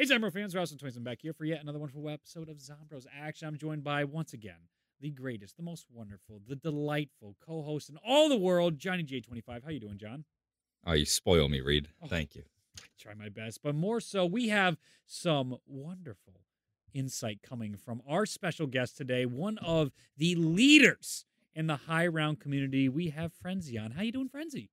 Hey, Zombro fans, Ross and Twins, back here for yet another wonderful episode of Zombros Action. I'm joined by, once again, the greatest, the most wonderful, the delightful co-host in all the world, Johnny J25. How you doing, John? Oh, you spoil me, Reed. Oh. Thank you. I try my best, but more so, we have some wonderful insight coming from our special guest today, one of the leaders in the high round community. We have Frenzy on. How you doing, Frenzy?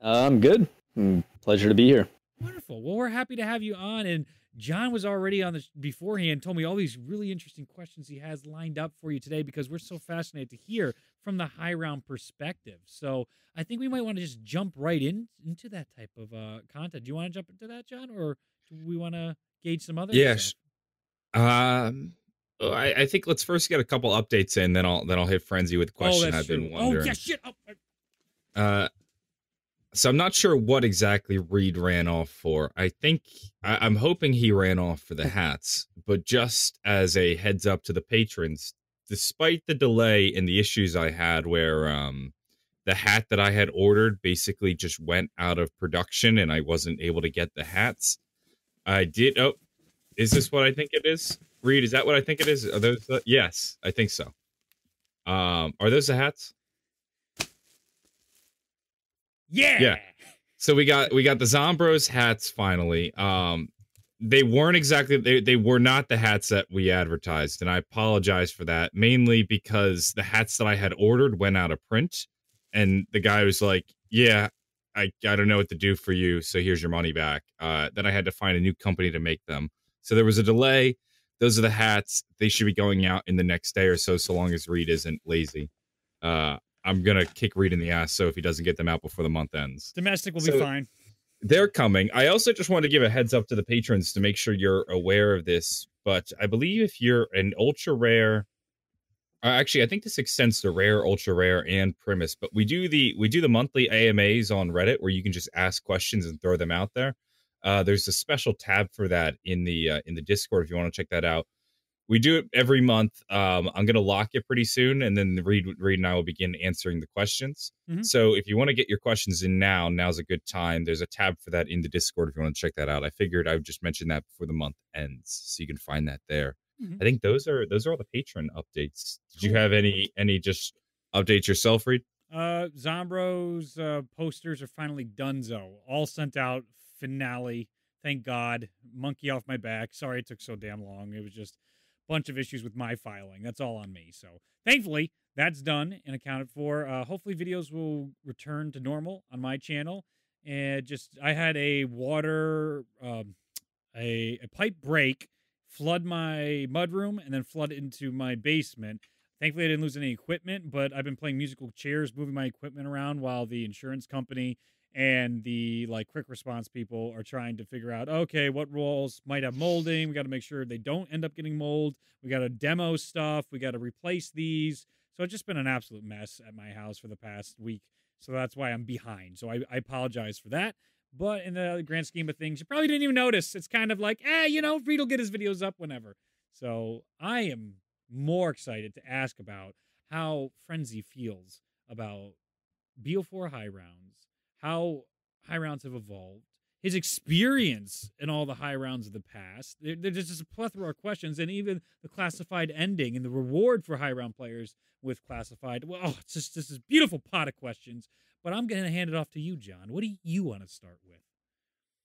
Uh, I'm good. Mm, pleasure to be here. Wonderful. Well, we're happy to have you on. And John was already on this beforehand, told me all these really interesting questions he has lined up for you today because we're so fascinated to hear from the high round perspective. So I think we might want to just jump right in into that type of uh, content. Do you want to jump into that, John, or do we want to gauge some other? Stuff? Um, oh, I, I think let's first get a couple updates in, then I'll then I'll hit frenzy with the Oh, question I've been true. wondering. Oh, yeah, shit. Oh, I- Uh, so I'm not sure what exactly Reed ran off for. I think I, I'm hoping he ran off for the hats, but just as a heads up to the patrons, despite the delay and the issues I had where um the hat that I had ordered basically just went out of production and I wasn't able to get the hats. I did. Oh, is this what I think it is? Reed, is that what I think it is? Are those? The, yes, I think so. Um, are those the hats? Yeah. Yeah. So we got we got the Zombros hats finally. Um they weren't exactly they, they were not the hats that we advertised and I apologize for that mainly because the hats that I had ordered went out of print and the guy was like, "Yeah, I I don't know what to do for you, so here's your money back." Uh then I had to find a new company to make them. So there was a delay. Those are the hats. They should be going out in the next day or so so long as Reed isn't lazy. Uh I'm gonna kick Reed in the ass. So if he doesn't get them out before the month ends, Domestic will So- be fine. they're coming. I also just want to give a heads up to the patrons to make sure you're aware of this. But I believe if you're an ultra rare, uh, actually, I think this extends to rare, ultra rare, and Primus. But we do the we do the monthly AMAs on Reddit where you can just ask questions and throw them out there. Uh, there's a special tab for that in the uh, in the Discord if you want to check that out. We do it every month. Um, I'm gonna lock it pretty soon, and then Reed, Reed and I will begin answering the questions. Mhm. So if you want to get your questions in now, now's a good time. There's a tab for that in the Discord if you want to check that out. I figured I would just mention that before the month ends, so you can find that there. Mhm. I think those are those are all the patron updates. Did you have any any just updates yourself, Reed? Uh, Zombro's uh, posters are finally done. donezo. All sent out. Finale. Thank God. Monkey off my back. Sorry it took so damn long. It was just bunch of issues with my filing. That's all on me. So thankfully that's done and accounted for. Uh, hopefully videos will return to normal on my channel. And just I had a water um, a, a pipe break, flood my mudroom, and then flood into my basement. Thankfully, I didn't lose any equipment, but I've been playing musical chairs, moving my equipment around while the insurance company and the like quick response people are trying to figure out okay, what walls might have molding. We got to make sure they don't end up getting mold. We got to demo stuff. We got to replace these. So it's just been an absolute mess at my house for the past week. So that's why I'm behind. So I, I apologize for that. But in the grand scheme of things, you probably didn't even notice. It's kind of like, eh, you know, Reed will get his videos up whenever. So I am more excited to ask about how Frenzy feels about BO4 high rounds, how high rounds have evolved, his experience in all the high rounds of the past. There, there's just a plethora of questions, and even the classified ending and the reward for high round players with classified. Well, oh, it's just this is beautiful pot of questions. But I'm going to hand it off to you, John. What do you want to start with?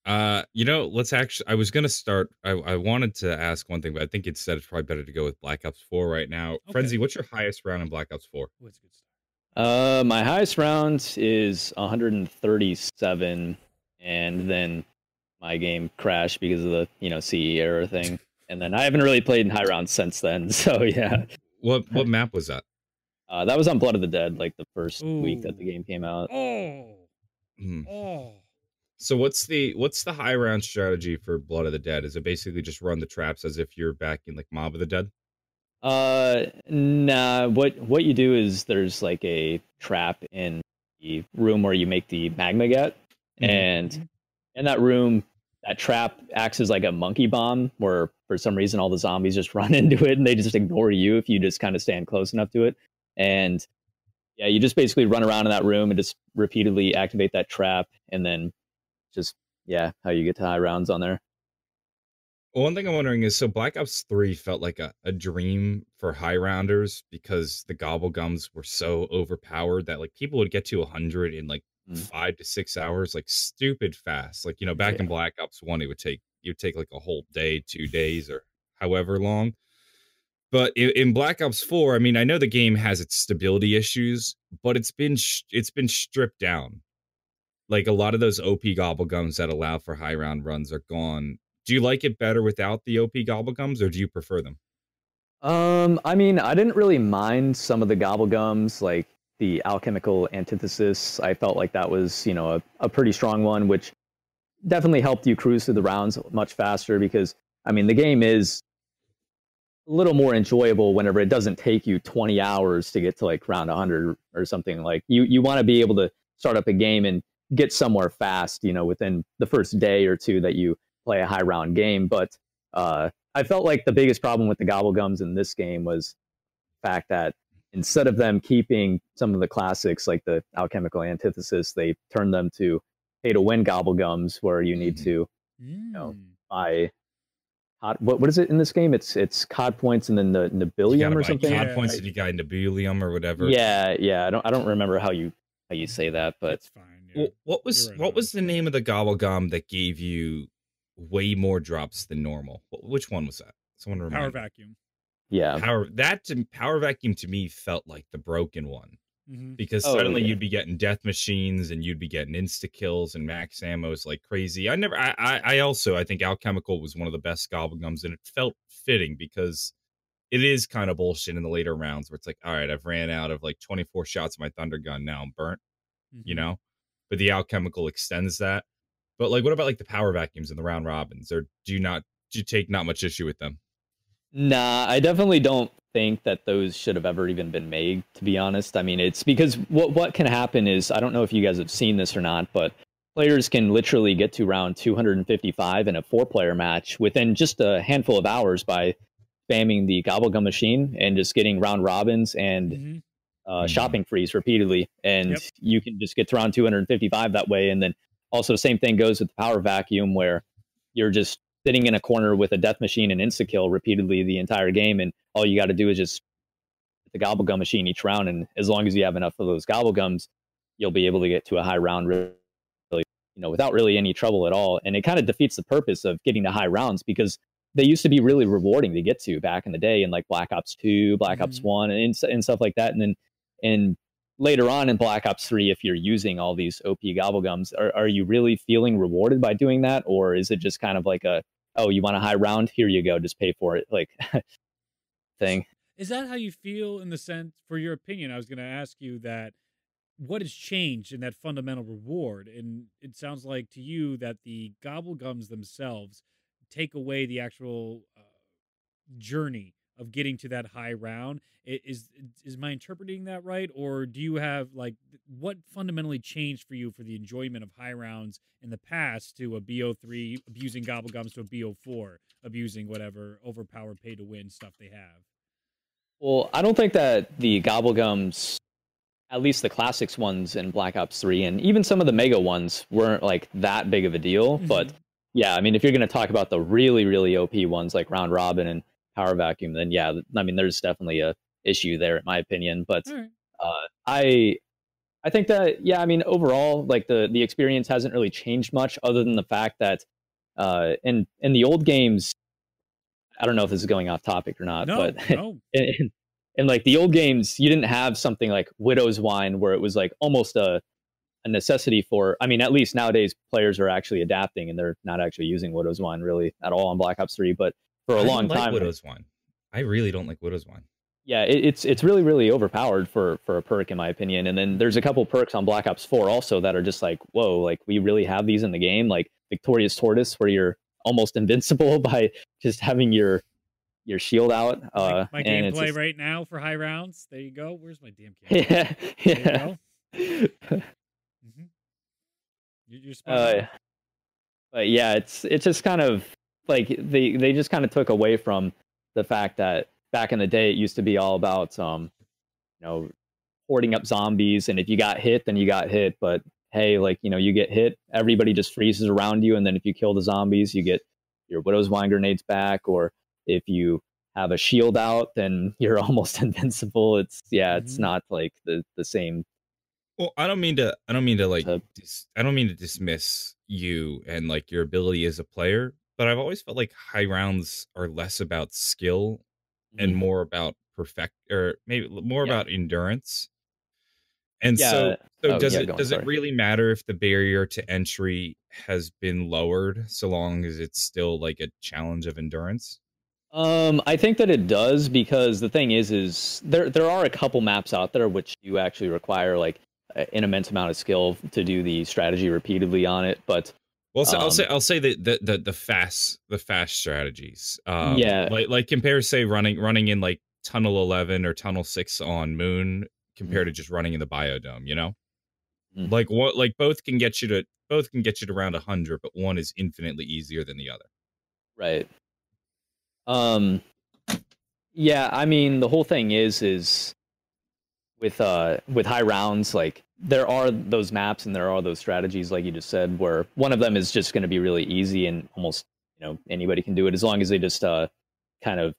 Uh, you know, let's actually. I was gonna start. I, I wanted to ask one thing, but I think instead it's probably better to go with Black Ops Four right now. Okay. Frenzy, what's your highest round in Black Ops Four? What's good start? Uh, my highest round is 137, and then my game crashed because of the you know CE error thing, and then I haven't really played in high rounds since then. So yeah, What what map was that? uh, that was on Blood of the Dead, like the first week that the game came out. Oh, Hmm. oh. So what's the what's the high round strategy for Blood of the Dead? Is it basically just run the traps as if you're back in like Mob of the Dead? Uh, nah. What what you do is there's like a trap in the room where you make the magma get, Mhm. and in that room, that trap acts as like a monkey bomb, where for some reason all the zombies just run into it and they just ignore you if you just kind of stand close enough to it. And yeah, you just basically run around in that room and just repeatedly activate that trap, and then just yeah, how you get to high rounds on there. One thing I'm wondering is so Black Ops 3 felt like a, a dream for high rounders because the gobblegums were so overpowered that like people would get to 100 in like Mm. five to six hours, like stupid fast. Like, you know, back in Black Ops 1, it would take you would take like a whole day, two days, or however long. But in, in Black Ops 4, I mean, I know the game has its stability issues, but it's been sh- it's been stripped down. Like a lot of those OP gobblegums that allow for high round runs are gone. Do you like it better without the OP gobblegums, or do you prefer them? Um, I mean, I didn't really mind some of the gobblegums, like the alchemical antithesis. I felt like that was, you know, a, a pretty strong one, which definitely helped you cruise through the rounds much faster because, I mean, the game is a little more enjoyable whenever it doesn't take you 20 hours to get to like round 100 or something. Like you, you want to be able to start up a game and get somewhere fast, you know, within the first day or two that you play a high round game. But uh, I felt like the biggest problem with the gobblegums in this game was the fact that instead of them keeping some of the classics like the alchemical antithesis, they turned them to pay to win gobblegums where you need Mhm. to Mm. buy cod, what what is it in this game? It's it's cod points and then the You or something. COD Yeah. points and you got Nebulium or whatever. Yeah, yeah. I don't I don't remember how you how you say that, but That's fine. Yeah. Well, what was right what on. was the name of the gobblegum that gave you way more drops than normal? Which one was that? Someone remember? Power vacuum. yeah. Power that to, power vacuum to me felt like the broken one hmm because Oh, suddenly yeah. you'd be getting death machines and you'd be getting insta kills and max ammos like crazy. I never. I I, I also I think alchemical was one of the best gobblegums and it felt fitting because it is kind of bullshit in the later rounds where it's like, all right, I've ran out of like 24 shots of my thunder gun. Now I'm burnt. you know but the alchemical extends that but like what about like the power vacuums and the round robins or do you not do you take not much issue with them Nah, I definitely don't think that those should have ever even been made, to be honest. I mean, it's because what what can happen is I don't know if you guys have seen this or not, but players can literally get to round 255 in a four player match within just a handful of hours by spamming the gobblegum machine and just getting round robins and Mhm. uh, Mhm. shopping freeze repeatedly, and Yep. you can just get to round 255 that way. And then also same thing goes with the power vacuum, where you're just sitting in a corner with a death machine and insta kill repeatedly the entire game, and all you got to do is just the gobblegum machine each round, and as long as you have enough of those gobble gums you'll be able to get to a high round really, you know, without really any trouble at all. And it kind of defeats the purpose of getting to high rounds because they used to be really rewarding to get to back in the day in like Black Ops 2, Black Ops Mhm. 1 and, and stuff like that. And then and later on in Black Ops 3 if you're using all these OP gobblegums, are are you really feeling rewarded by doing that or is it just kind of like a oh, you want a high round, here you go, just pay for it like thing? Is that how you feel in the sense, for your opinion? I was going to ask you that what has changed in that fundamental reward? And it sounds like to you that the gobblegums themselves take away the actual uh, journey of getting to that high round. Is is my interpreting that right, or do you have like what fundamentally changed for you for the enjoyment of high rounds in the past to a BO3 abusing gobblegums to a BO4 abusing whatever overpowered pay to win stuff they have? Well, I don't think that the gobblegums, at least the classics ones in Black Ops 3, and even some of the mega ones weren't like that big of a deal. But Mhm. yeah, I mean, if you're going to talk about the really, really OP ones like Round Robin and Power Vacuum, then yeah, I mean, there's definitely a issue there, in my opinion. But right. uh, I, I think that yeah, I mean, overall, like the the experience hasn't really changed much, other than the fact that uh, in in the old games, I don't know if this is going off topic or not, No, but no. in, in, like the old games, you didn't have something like Widow's Wine where it was like almost a a necessity for. I mean, at least nowadays players are actually adapting and they're not actually using Widow's Wine really at all on Black Ops Three. But for a I long don't like time, widow's wine i really don't like widow's wine yeah, it, it's it's really really overpowered for for a perk in my opinion. And then there's a couple perks on Black Ops Four also that are just like whoa, like we really have these in the game, like Victorious Tortoise where you're almost invincible by just having your your shield out. Uh, my and gameplay just- right now for high rounds. There you go. Where's my damn camera? Yeah, There you yeah. go. hmm You're, you're Uh, but yeah, it's it's just kind of like they they just kind of took away from the fact that back in the day it used to be all about um you know hoarding up zombies and if you got hit then you got hit but hey like you know you get hit everybody just freezes around you and then if you kill the zombies you get your widow's wine grenades back, or if you have a shield out, then you're almost invincible. It's yeah, it's Mhm. not like the the same. Well, I don't mean to. I don't mean to like. Uh, dis- I don't mean to dismiss you and like your ability as a player, but I've always felt like high rounds are less about skill and more about perfect, or maybe more Mm-hmm. Yeah. about endurance. And Yeah, so, so oh, does yeah, it does it really matter if the barrier to entry has been lowered, so long as it's still like a challenge of endurance? Um, I think that it does because the thing is, is there there are a couple maps out there which you actually require like an immense amount of skill to do the strategy repeatedly on it. But Well, so I'll Um, say I'll say that the, the the fast the fast strategies. Um, Yeah. like like compare say running running in like tunnel eleven or tunnel six on Moon compared to just running in the biodome. You know, Mhm. like what like both can get you to both can get you to around hundred, but one is infinitely easier than the other. right, um, yeah, I mean the whole thing is is with uh with high rounds like there are those maps and there are those strategies like you just said where one of them is just going to be really easy and almost you know anybody can do it as long as they just uh kind of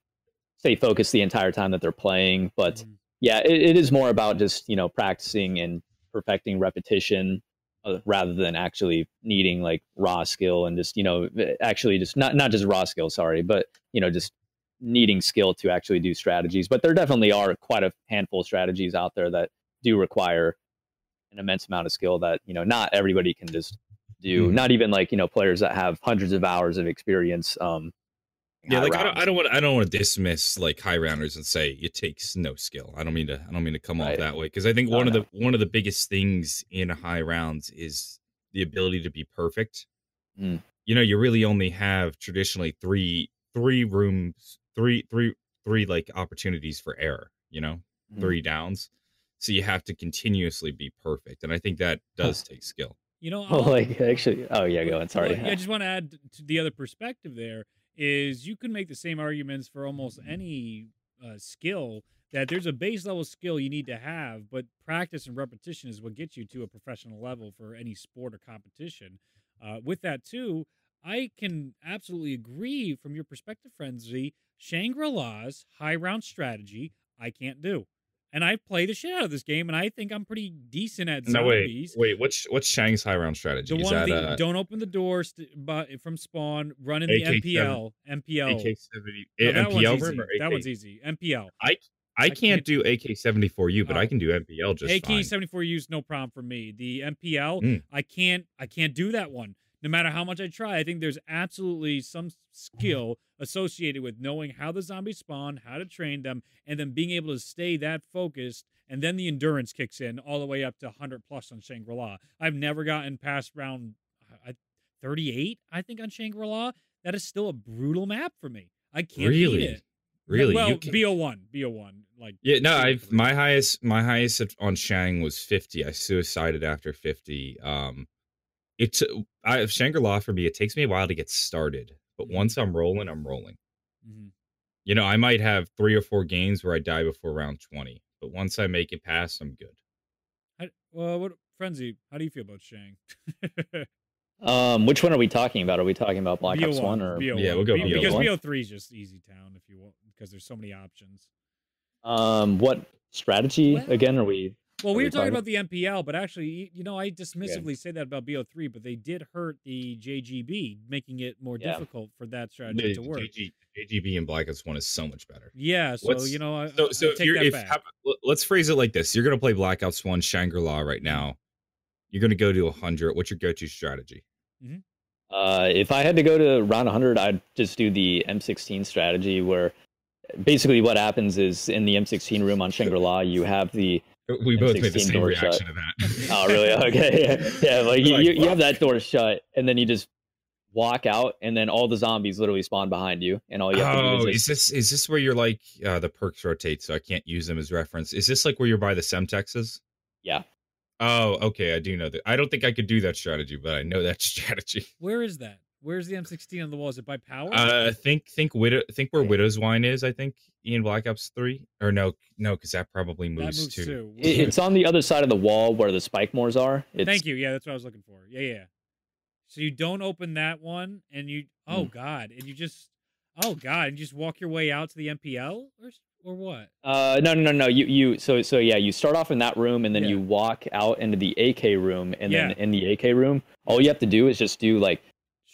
stay focused the entire time that they're playing but Mhm. yeah it, it is more about just you know practicing and perfecting repetition uh, rather than actually needing like raw skill and just you know actually just not not just raw skill sorry but you know just needing skill to actually do strategies but there definitely are quite a handful of strategies out there that do require an immense amount of skill that you know not everybody can just do Mhm. not even like you know players that have hundreds of hours of experience um Yeah, like I don't, rounds. I don't want I don't want to dismiss like high rounders and say it takes no skill. I don't mean to I don't mean to come off that way because I think one of no. the one of the biggest things in high rounds is the ability to be perfect. Mm. You know, you really only have traditionally three three rooms, three three three like opportunities for error. You know, Mhm. three downs, so you have to continuously be perfect, and I think that does take skill. You know, well I'll- like actually oh yeah go on sorry Well, yeah, I just want to add to the other perspective there is you can make the same arguments for almost any uh, skill that there's a base level skill you need to have, but practice and repetition is what gets you to a professional level for any sport or competition. Uh, with that too, I can absolutely agree from your perspective, Frenzy. Shangri La's high round strategy, I can't do. And I play the shit out of this game, and I think I'm pretty decent at zombies. No, wait, wait. What's what's Shang's high round strategy? The Is one that the uh, don't open the doors st- but from spawn, run in the AK-7. MPL. MPL. AK seventy No, that one's MPL easy. That one's easy. MPL. I can't- can't do AK seventy four U, but Oh. I can do MPL just fine. AK seventy four use no problem for me. The MPL, Mm. I can't I can't do that one. No matter how much I try, I think there's absolutely some skill associated with knowing how the zombies spawn, how to train them, and then being able to stay that focused. And then the endurance kicks in all the way up to 100 plus on Shangri La. I've never gotten past round 38, I think, on Shangri La. That is still a brutal map for me. I can't beat Really? it. Really? Well, You can- BO1. BO1. Like, yeah, no, I've my highest my highest on Shang was fifty. I suicided after fifty. Um, it's I Shangri La for me. It takes me a while to get started, but Mhm. once I'm rolling, I'm rolling. Mhm. You know, I might have three or four games where I die before round twenty, but once I make it past, I'm good. How, well, what Frenzy? How do you feel about Shang? um which one are we talking about are we talking about black ops BO1, 1 or BO1. Yeah, we'll go B- because BO1. BO3 is just easy town if you want because there's so many options. um what strategy Well- again are we Well, we we were talking talking- about the MPL, but actually, you know, I dismissively say that about BO3, but they did hurt the JGB, making it more Yeah. difficult for that strategy The to work. JG, JGB and Black Ops One is so much better. Yeah, so What's- you know, I, So, I so if take you're that if back. how- l- let's phrase it like this: you're gonna play Black Ops One Shangri La right now. You're gonna go to hundred. What's your go-to strategy? Uh, if I had to go to round 100, I'd just do the M16 strategy where basically what happens is in the M16 room on Shangri-La, you have the We both made the same reaction shut. to that. oh really okay yeah, yeah like, you, Like, you, you have that door shut and then you just walk out and then all the zombies literally spawn behind you and all you have to Oh, do is is this is this where you're like uh, the perks rotate, so I can't use them as reference? Is this like where you're by the Semtexes? yeah Oh, okay, I do know that. I don't think I could do that strategy, but I know that strategy. Where is that? Where's the M16 on the wall? Is it by power? Uh, think think widow think where Okay. Widow's Wine is. I think Ian Black Ops three or no no because that probably that moves, moves too. too. It- it's on the other side of the wall where the Spikemores are it's, Thank you. Yeah, that's what I was looking for. Yeah, yeah. So you don't open that one, and you oh Mm. god, and you just oh god, and you just walk your way out to the MPL or or what? Uh, no, no, no, no. You, you. So, so yeah. You start off in that room, and then Yeah. you walk out into the AK room, and Yeah. then in the AK room, all you have to do is just do like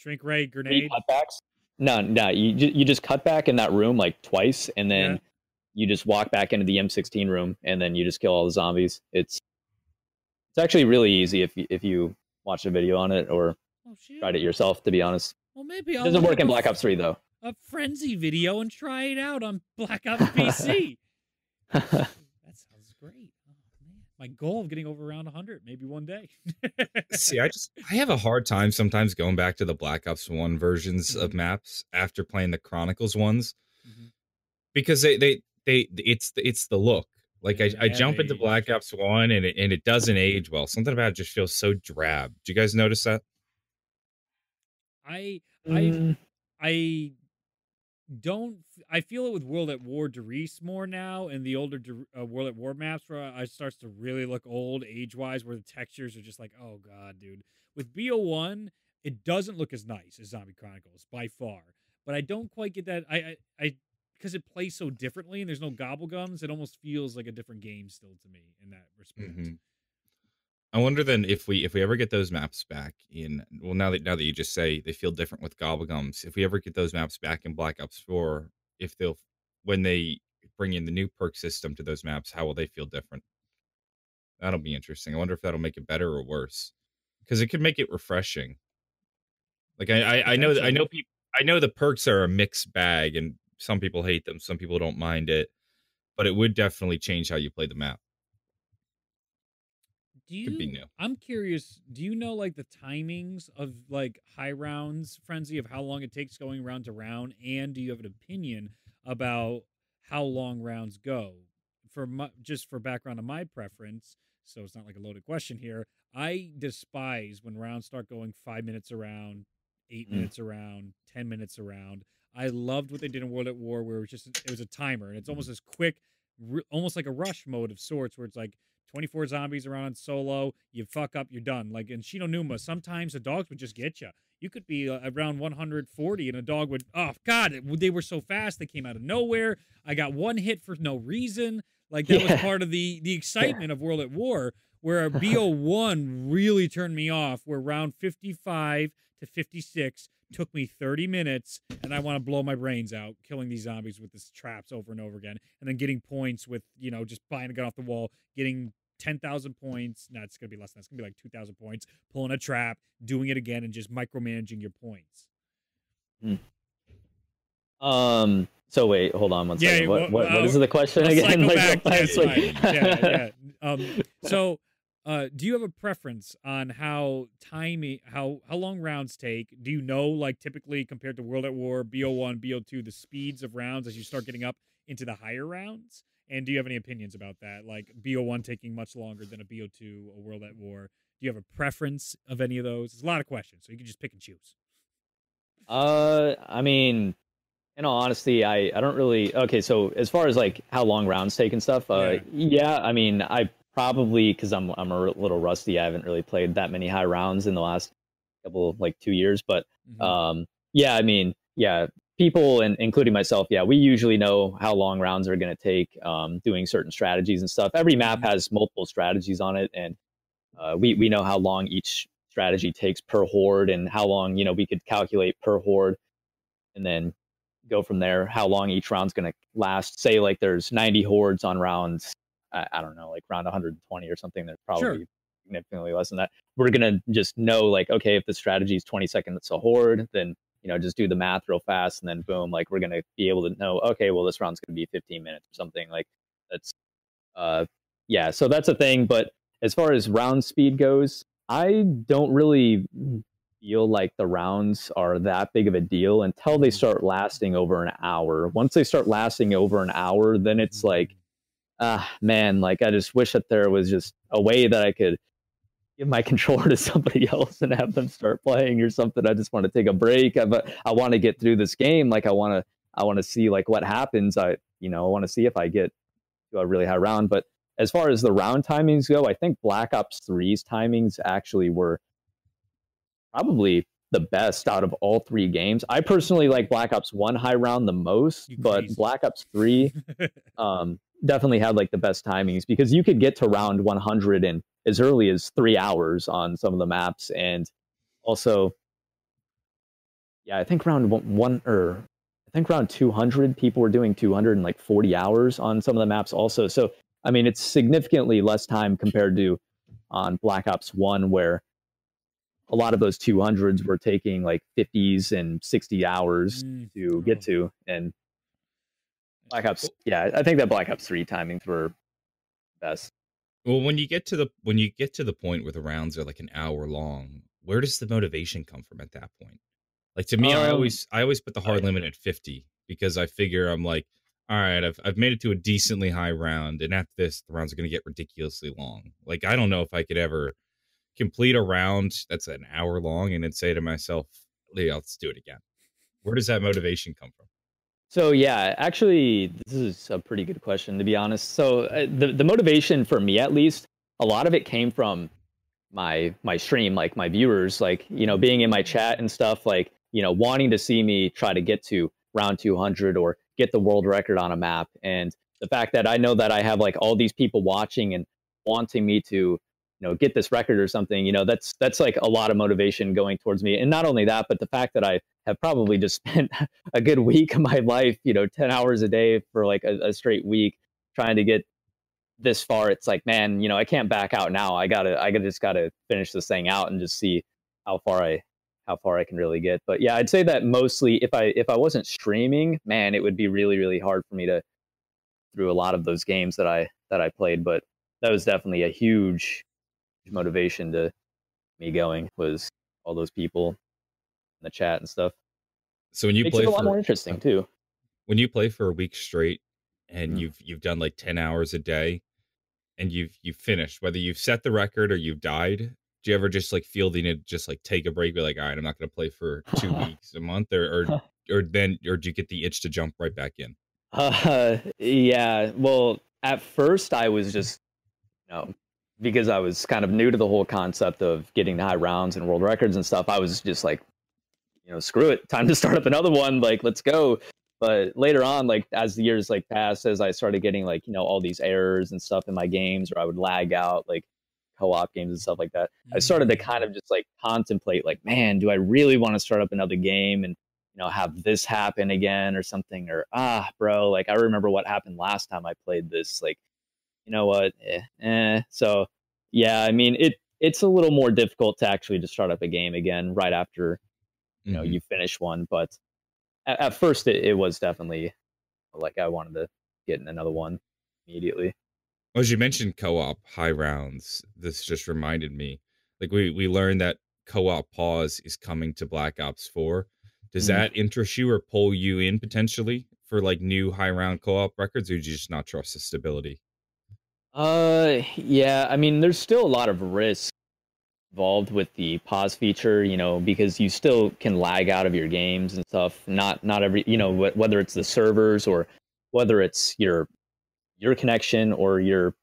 Shrink ray grenade. cutbacks. No, no. You you just cut back in that room like twice, and then Yeah. you just walk back into the M16 room, and then you just kill all the zombies. It's it's actually really easy if you, if you watch a video on it or Oh tried it yourself. To be honest, Well, maybe it doesn't work in Black Ops 3 though. A frenzy video and try it out on Black Ops PC. that sounds great. Oh man, my goal of getting over around 100, maybe one day. See, I just I have a hard time sometimes going back to the Black Ops One versions of Mhm. maps after playing the Chronicles ones Mhm. because they they they it's it's the look. Like I, Yeah, I they jump into Black. Ops One and it, and it doesn't age well. Something about it just feels so drab. Do you guys notice that? I I Mm, I don't. I feel it with World at War Der Riese more now, and the older Der- uh, World at War maps where I starts to really look old age wise, where the textures are just like, oh god, dude. With BO1, it doesn't look as nice as Zombie Chronicles by far, but I don't quite get that. I I, because it plays so differently and there's no gobblegums, it almost feels like a different game still to me in that respect. Mhm. I wonder then if we if we ever get those maps back in well now that now that you just say they feel different with gobblegums if we ever get those maps back in Black Ops Four if they'll when they bring in the new perk system to those maps how will they feel different? That'll be interesting. I wonder if that'll make it better or worse because it could make it refreshing. Like I I, I know that I know people I know the perks are a mixed bag and some people hate them some people don't mind it but it would definitely change how you play the map. Do Could be new. I'm curious. Do you know like the timings of like high rounds frenzy of how long it takes going round to round, and do you have an opinion about how long rounds go? For my, just for background of my preference, so it's not like a loaded question here. I despise when rounds start going five minutes around, eight Mm. minutes around, ten minutes around. I loved what they did in World at War, where it was just it was a timer, and it's almost as quick, almost like a rush mode of sorts, where it's like 24 zombies around solo, you fuck up, you're done. Like in Shi No Numa, sometimes the dogs would just get you. You could be uh, around 140 and a dog would, oh, God, it- they were so fast. They came out of nowhere. I got one hit for no reason. Like that was part of the the excitement of World at War, where a BO1 really turned me off, where round 55 to 56 took me 30 minutes and I want to blow my brains out killing these zombies with these traps over and over again and then getting points with, you know, just buying a gun off the wall, getting 10,000 points. No, it's going to be less than that. It's going to be like 2,000 points, pulling a trap, doing it again, and just micromanaging your points. um. So wait, hold on one Yeah, second. What, what, what uh, is the question again? Like, back. Like- yeah, yeah. Um, so, uh, do you have a preference on how timing, how how long rounds take? Do you know, like typically compared to World at War, BO1, BO2, the speeds of rounds as you start getting up into the higher rounds? And do you have any opinions about that? Like BO1 taking much longer than a BO2, a World at War. Do you have a preference of any of those? It's a lot of questions, so you can just pick and choose. Uh, I mean, in all honesty, I I don't really. Okay, so as far as like how long rounds take and stuff, uh, yeah, I mean, I probably because I'm I'm a little rusty. I haven't really played that many high rounds in the last couple like two years, but Mhm. um, yeah, I mean, yeah, people and including myself, yeah, we usually know how long rounds are going to take. Um, doing certain strategies and stuff. Every map Mhm. has multiple strategies on it, and uh, we we know how long each strategy takes per horde and how long you know we could calculate per horde, and then go from there. How long each round's going to last? Say like there's 90 hordes on rounds. I, I don't know, like round 120 or something. There's probably Sure. significantly less than that. We're gonna just know like okay, if the strategy is 20 seconds a horde, then you know just do the math real fast, and then boom, like we're gonna be able to know okay, well this round's gonna be 15 minutes or something like that's uh yeah. So that's a thing. But as far as round speed goes, I don't really feel like the rounds are that big of a deal until they start lasting over an hour. Once they start lasting over an hour, then it's like ah man like i just wish that there was just a way that i could give my controller to somebody else and have them start playing or something. I just want to take a break. Uh, I, but I want to get through this game. Like i want to i want to see like what happens. I you know i want to see if i get to a really high round. But as far as the round timings go i think black ops 3's timings actually were probably the best out of all three games. I personally like Black Ops 1 high round the most, but. Black Ops 3 um, definitely had like the best timings because you could get to round 100 in as early as three hours on some of the maps. And also, yeah, I think round one, one or I think around 200 people were doing 200 in like 40 hours on some of the maps also. So, I mean, it's significantly less time compared to on Black Ops 1, where a lot of those 200s were taking like 50s and 60 hours Mm, to oh. get to. And Black Ops, yeah, I think that Black Ops 3 timings were best. Well, when you get to the when you get to the point where the rounds are like an hour long, where does the motivation come from at that point? Like to me, I Um, always I always put the hard I- limit at fifty because I figure I'm like, all right, I've I've made it to a decently high round, and after this, the rounds are going to get ridiculously long. Like I don't know if I could ever complete a round that's an hour long and then say to myself, let's do it again. Where does that motivation come from? So yeah, actually, this is a pretty good question to be honest. So uh, the the motivation for me, at least, a lot of it came from my my stream, like my viewers, like you know, being in my chat and stuff, like you know, wanting to see me try to get to round 200 or get the world record on a map, and the fact that I know that I have like all these people watching and wanting me to you know get this record or something you know that's that's like a lot of motivation going towards me and not only that but the fact that i have probably just spent a good week of my life, you know, 10 hours a day for like a, a straight week trying to get this far. It's like, man, you know, I can't back out now. I gotta, I gotta just gotta finish this thing out and just see how far I, how far I can really get. But yeah, I'd say that mostly if I, if I wasn't streaming, man, it would be really, really hard for me to through a lot of those games that I, that I played. But that was definitely a huge motivation to me going was all those people in the chat and stuff. So when you Makes play it a lot for more interesting too. when you play for a week straight and Mm. you've you've done like 10 hours a day and you've you've finished whether you've set the record or you've died do you ever just like feel the need to just like take a break be like all right i'm not going to play for two weeks a month or or or then or do you get the itch to jump right back in Uh, yeah. Well, at first I was just, you know, because I was kind of new to the whole concept of getting high rounds and world records and stuff. I was just like, you know, screw it, time to start up another one. Like, let's go. But later on, like as the years like passed, as I started getting like you know all these errors and stuff in my games, or I would lag out like co-op games and stuff like that. I started to kind of just like contemplate, like, man, do I really want to start up another game and you know have this happen again or something? Or ah, bro, like I remember what happened last time I played this. Like, you know what? Eh, eh. So yeah, I mean it. It's a little more difficult to actually just start up a game again right after you know Mhm. you finish one. But at, at first, it, it was definitely like I wanted to get in another one immediately. Well, as you mentioned co-op high rounds this just reminded me like we we learned that co-op pause is coming to black ops 4 does Mhm. that interest you or pull you in potentially for like new high round co-op records or do you just not trust the stability Uh, yeah. I mean, there's still a lot of risk involved with the pause feature, you know, because you still can lag out of your games and stuff. Not not every, you know, wh- whether it's the servers or whether it's your your connection or your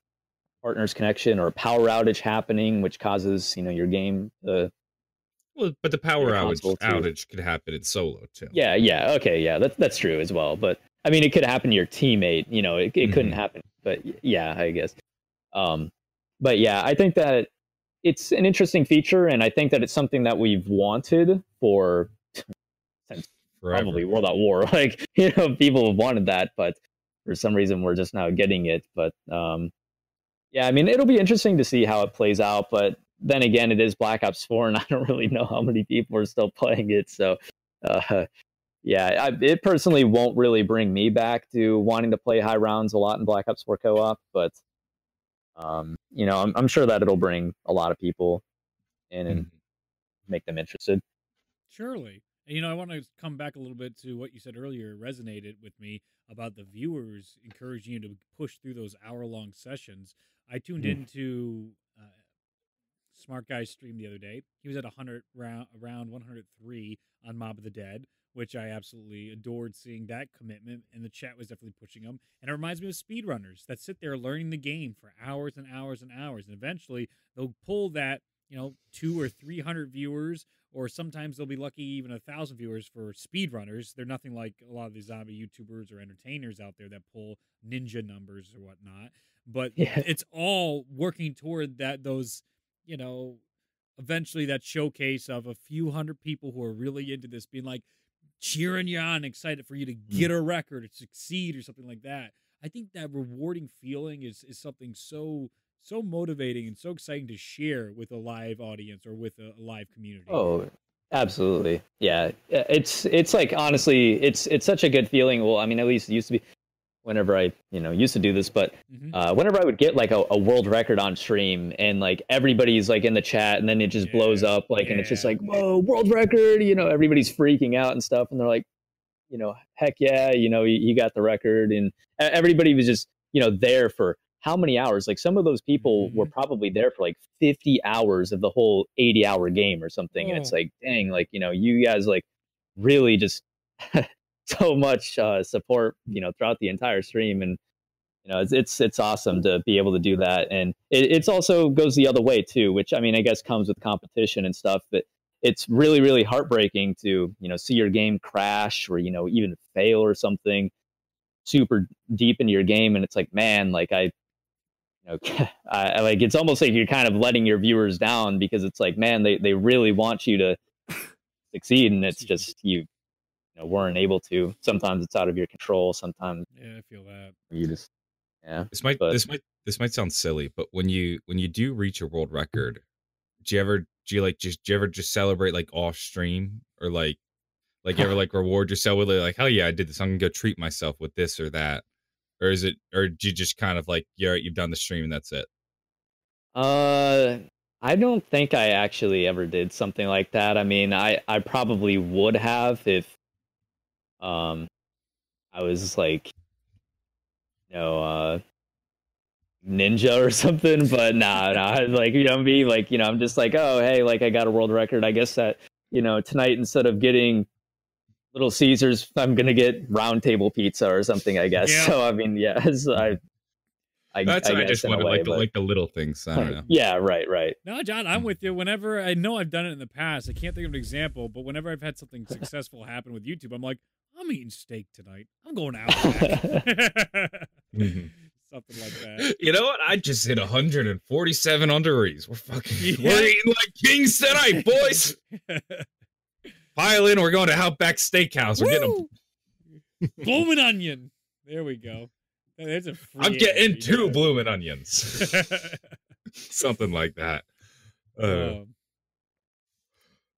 partner's connection or a power outage happening, which causes you know your game. Uh, well but the power outage too. outage could happen in solo too yeah, yeah, okay, yeah, that's that's true as well. But I mean, it could happen to your teammate. You know, it, it couldn't Mhm. happen. But yeah, I guess. Um, but yeah, I think that it's an interesting feature, and I think that it's something that we've wanted for forever. probably World at War. Like you know, people have wanted that, but for some reason we're just now getting it. But um, yeah, I mean, it'll be interesting to see how it plays out. But then again, it is Black Ops Four, and I don't really know how many people are still playing it. So uh, yeah, I, it personally won't really bring me back to wanting to play high rounds a lot in Black Ops Four co-op, but. Um, you know, I'm, I'm sure that it'll bring a lot of people in and Mhm. make them interested. Surely. You know, I want to come back a little bit to what you said earlier. Resonated with me about the viewers encouraging you to push through those hour long sessions. I tuned Mm. into uh, Smart Guy's stream the other day. He was at 100 round, around 103 on Mob of the Dead, which I absolutely adored seeing that commitment. And the chat was definitely pushing them. And it reminds me of speedrunners that sit there learning the game for hours and hours and hours. And eventually they'll pull that you know two or three hundred viewers, or sometimes they'll be lucky even a thousand viewers for speedrunners. They're nothing like a lot of these zombie YouTubers or entertainers out there that pull ninja numbers or whatnot. But Yeah. it's all working toward that those you know eventually that showcase of a few hundred people who are really into this being like cheering you on excited for you to get a record or succeed or something like that i think that rewarding feeling is is something so so motivating and so exciting to share with a live audience or with a, a live community Oh, absolutely. Yeah. Uh, It's it's like honestly, it's it's such a good feeling. Well, I mean, at least it used to be whenever I, you know, used to do this, but Mhm. uh, whenever I would get like a, a world record on stream and like everybody's like in the chat and then it just blows up like and it's just like, whoa, world record, you know, everybody's freaking out and stuff and they're like, you know, heck yeah, you know, you, you got the record and everybody was just, you know, there for how many hours? Like some of those people were probably there for like 50 hours of the whole 80 hour game or something. And it's Oh. like, dang, like, you know, you guys like really just so much uh, support, you know, throughout the entire stream. And, you know, it's, it's, it's awesome to be able to do that. And it, it's also goes the other way too, which I mean, I guess comes with competition and stuff, but it's really, really heartbreaking to, you know, see your game crash or, you know, even fail or something super deep into your game. And it's like, man, like I, you know, I, I like it's almost like you're kind of letting your viewers down because it's like, man, they, they really want you to succeed, and it's just you know, weren't able to. Sometimes it's out of your control. Sometimes yeah i feel that you just, yeah. This might But- this might this might sound silly, but when you when you do reach a world record, do you ever do you like just do you ever just celebrate like off stream or like like you ever like reward yourself with it like hell yeah I did this I'm gonna go treat myself with this or that or is it or do you just kind of like yeah you've done the stream and that's it Uh, I don't think I actually ever did something like that. I mean, I I probably would have if, um, I was like, you know, uh, ninja or something. But nah, nah, like you know me, like you know, I'm just like, oh hey, like I got a world record. I guess that you know tonight instead of getting Little Caesars, I'm gonna get round table pizza or something. I guess. Yeah. So I mean, yes, I. I, that's I I, just in wanted way, like the but- like the little things I don't know yeah, right, right. No, John, I'm with you. Whenever I know I've done it in the past, I can't think of an example, but whenever I've had something successful happen with YouTube, I'm like, I'm eating steak tonight. I'm going out. Mhm. something like that. you know what I just hit 147 on Der Riese we're fucking Yeah. we're eating like kings tonight boys pile in we're going to Outback Steakhouse we're getting Woo! blooming onion. There we go. There's a free I'm getting read two there. blooming onions. Something like that. Uh, Um,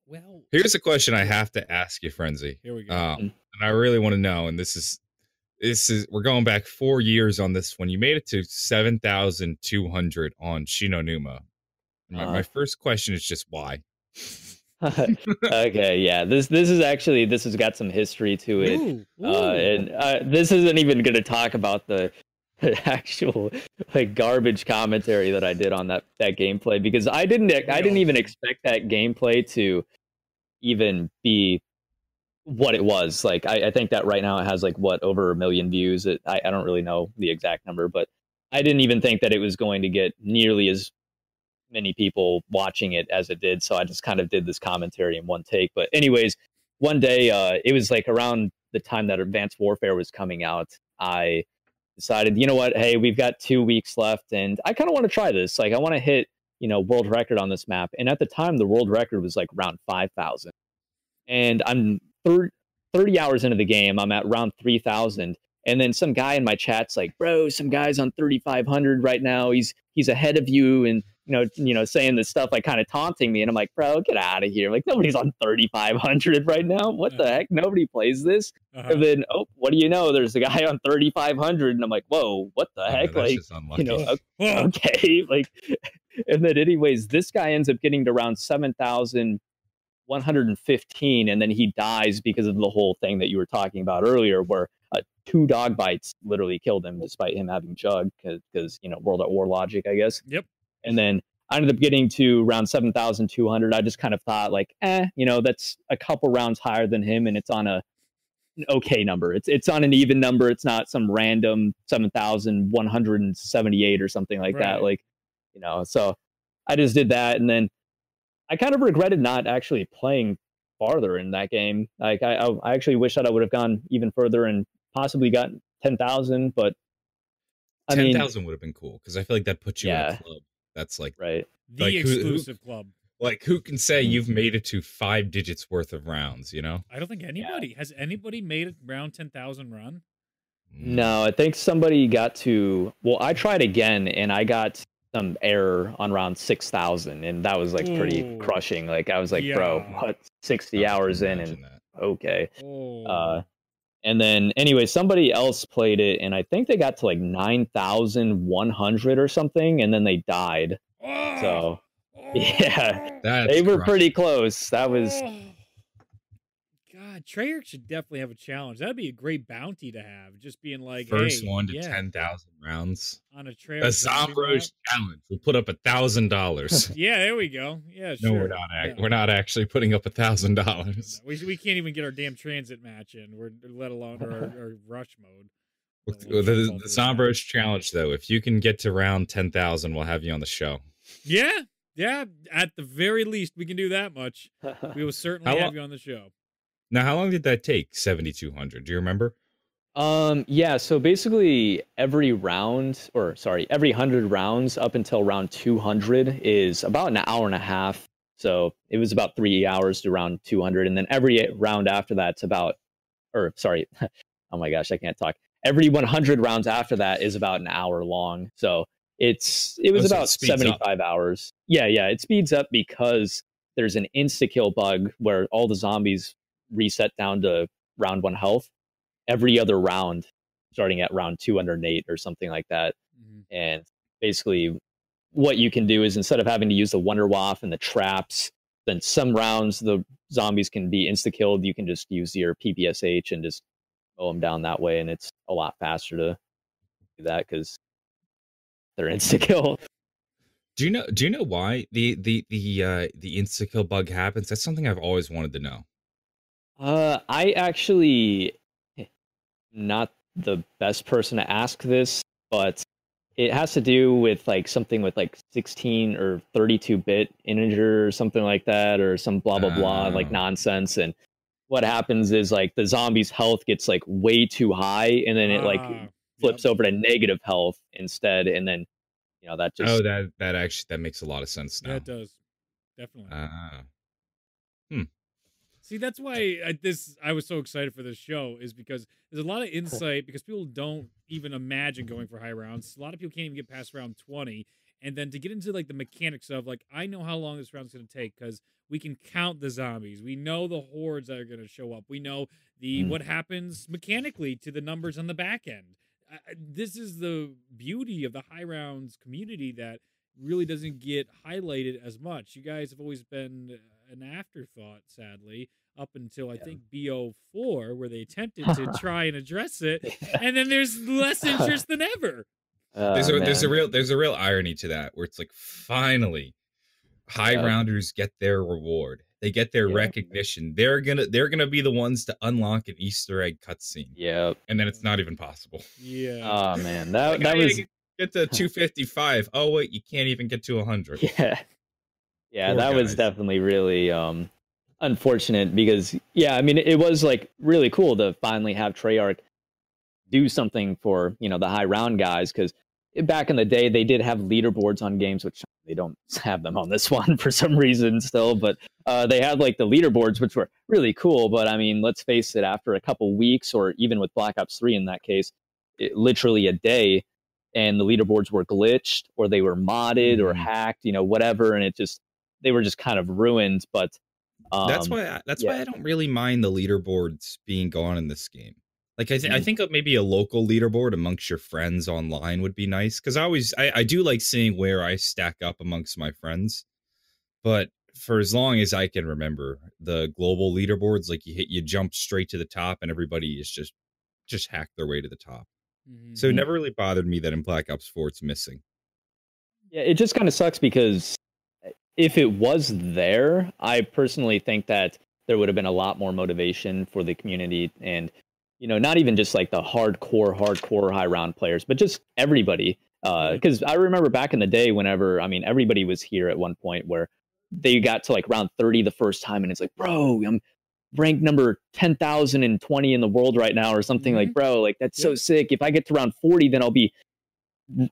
well, here's a question I have to ask you, Frenzy. here we go. Um, and I really want to know, and this is this is we're going back four years on this one. You made it to seven thousand two hundred on Shi No Numa. My, my Uh. first question is just why. okay, yeah. This this is actually this has got some history to it. Ooh, Uh, and uh, this isn't even going to talk about the, the actual like garbage commentary that I did on that that gameplay because I didn't I didn't even expect that gameplay to even be what it was. Like I, I think that right now it has like what over a million views. It, I I don't really know the exact number, but I didn't even think that it was going to get nearly as many people watching it as it did. So I just kind of did this commentary in one take. But anyways, one day uh, it was like around the time that Advanced Warfare was coming out. I decided, you know what? Hey, we've got two weeks left, and I kind of want to try this. Like, I want to hit you know world record on this map. And at the time, the world record was like around five thousand, and I'm thir- thirty hours into the game. I'm at three thousand. And then some guy in my chat's like, "Bro, some guy's on 3,500 right now. He's he's ahead of you." And you know, you know, saying this stuff like kind of taunting me, and I'm like, "Bro, get out of here! Like nobody's on 3,500 right now. What the heck? Nobody plays this." Uh-huh. And then, oh, what do you know? There's a guy on 3,500, and I'm like, "Whoa, what the Oh, heck?" Like, you know, okay, like, and then anyways, this guy ends up getting to around 7,115, and then he dies because of the whole thing that you were talking about earlier, where uh, two dog bites literally killed him, despite him having chug, because you know, World at War logic, I guess. Yep. And then I ended up getting to around 7,200. I just kind of thought, like, eh, you know, that's a couple rounds higher than him, and it's on a an okay number. It's it's on an even number. It's not some random 7,178 or something like Right. that. Like, you know, so I just did that. And then I kind of regretted not actually playing farther in that game. Like I, I actually wish that I would have gone even further and possibly gotten ten thousand. But I ten mean, would have been cool because I feel like that puts you in a club. That's like right? The Like, who- who- exclusive club. like who can say Mm. you've made it to five digits worth of rounds? You know? I don't think anybody has anybody made it round ten thousand run. Mm. No, I think somebody got to. Well, I tried again and I got some error on round six thousand, and that was like pretty Ooh. crushing. Like I was like, bro, what? Sixty hours in, and that. okay. Oh, Uh, and then anyway, somebody else played it, and I think they got to like nine thousand one hundred or something, and then they died. Oh, So oh, yeah, That's they were crushing. pretty close. That was oh. God, Treyarch should definitely have a challenge. That'd be a great bounty to have. Just being like first hey, one to yeah, ten thousand rounds. on a trail. A Zombros challenge. We'll put up a thousand dollars. Yeah, there we go. Yeah, No, we're not. Act- Yeah. We're not actually putting up a thousand dollars. We, we can't even get our damn TranZit match in. We're let alone our, our rush mode. The, We'll the, the. Zombros challenge, though, if you can get to round ten thousand, we'll have you on the show. Yeah, yeah. At the very least, we can do that much. We will certainly have you on the show. Now, how long did that take? Seventy two hundred. Do you remember? Um, yeah, so basically every round, or sorry, every 100 rounds up until round 200 is about an hour and a half. So it was about three hours to round 200. And then every round after that's about, or sorry, oh my gosh, I can't talk. Every 100 rounds after that is about an hour long. So it's, it was Oh, so it about up. 75 hours. Yeah, yeah, it speeds up because there's an insta kill bug where all the zombies reset down to round one health every other round, starting at round 208 or something like that. Mhm. And basically, what you can do is instead of having to use the Wonder Waff and the traps, then some rounds the zombies can be insta killed. You can just use your PPSH and just mow them down that way, and it's a lot faster to do that because they're insta kill. Do you know? Do you know why the the the uh, the insta kill bug happens? That's something I've always wanted to know. Uh, I actually not the best person to ask this, but it has to do with like something with like 16 or 32 bit integer or something like that, or some blah blah blah like Oh. nonsense. And what happens is like the zombie's health gets like way too high, and then it like Ah, flips yep. over to negative health instead, and then you know that just oh, that that actually that makes a lot of sense Yeah, now. it does. Definitely. Ah, See, that's why I, this I was so excited for this show is because there's a lot of insight because people don't even imagine going for high rounds. A lot of people can't even get past round 20. And then to get into like the mechanics of like I know how long this round's going to take because we can count the zombies. We know the hordes that are going to show up. We know the Mm. what happens mechanically to the numbers on the back end. This is the beauty of the high rounds community that really doesn't get highlighted as much. You guys have always been an afterthought, sadly, up until I Yeah. think BO4, where they attempted to try and address it, and then there's less interest than ever. uh, there's a there's a real there's a real irony to that where it's like finally high Yeah. rounders get their reward. They get their Yeah. recognition. They're gonna they're gonna be the ones to unlock an Easter egg cutscene, yeah. and then it's not even possible. Yeah. Oh man, that Like, that "Oh, was get to 255. Oh wait, you can't even get to 100. yeah yeah that was definitely really um unfortunate because yeah i mean it was like really cool to finally have treyarch do something for you know the high round guys because back in the day they did have leaderboards on games which they don't have them on this one for some reason still but uh, they had like the leaderboards which were really cool but i mean let's face it after a couple weeks or even with black ops 3 in that case it, literally a day and the leaderboards were glitched or they were modded or Mhm. hacked you know whatever and it just they were just kind of ruined but um, that's why I, that's why. I don't really mind the leaderboards being gone in this game. Like I, th- I Mhm. think maybe a local leaderboard amongst your friends online would be nice because I always I, I do like seeing where I stack up amongst my friends. But for as long as I can remember, the global leaderboards like you hit you jump straight to the top and everybody is just just hack their way to the top. Mhm. So it never really bothered me that in Black Ops 4 it's missing. Yeah, it just kind of sucks because if it was there, I personally think that there would have been a lot more motivation for the community and you know, not even just like the hardcore hardcore high round players, but just everybody uh cuz I remember back in the day whenever I mean everybody was here at one point where they got to like round 30 the first time and it's like, bro, I'm ranked number 10,020 in the world right now or something Mhm. like, bro, like that's so sick. If I get to round 40, then I'll be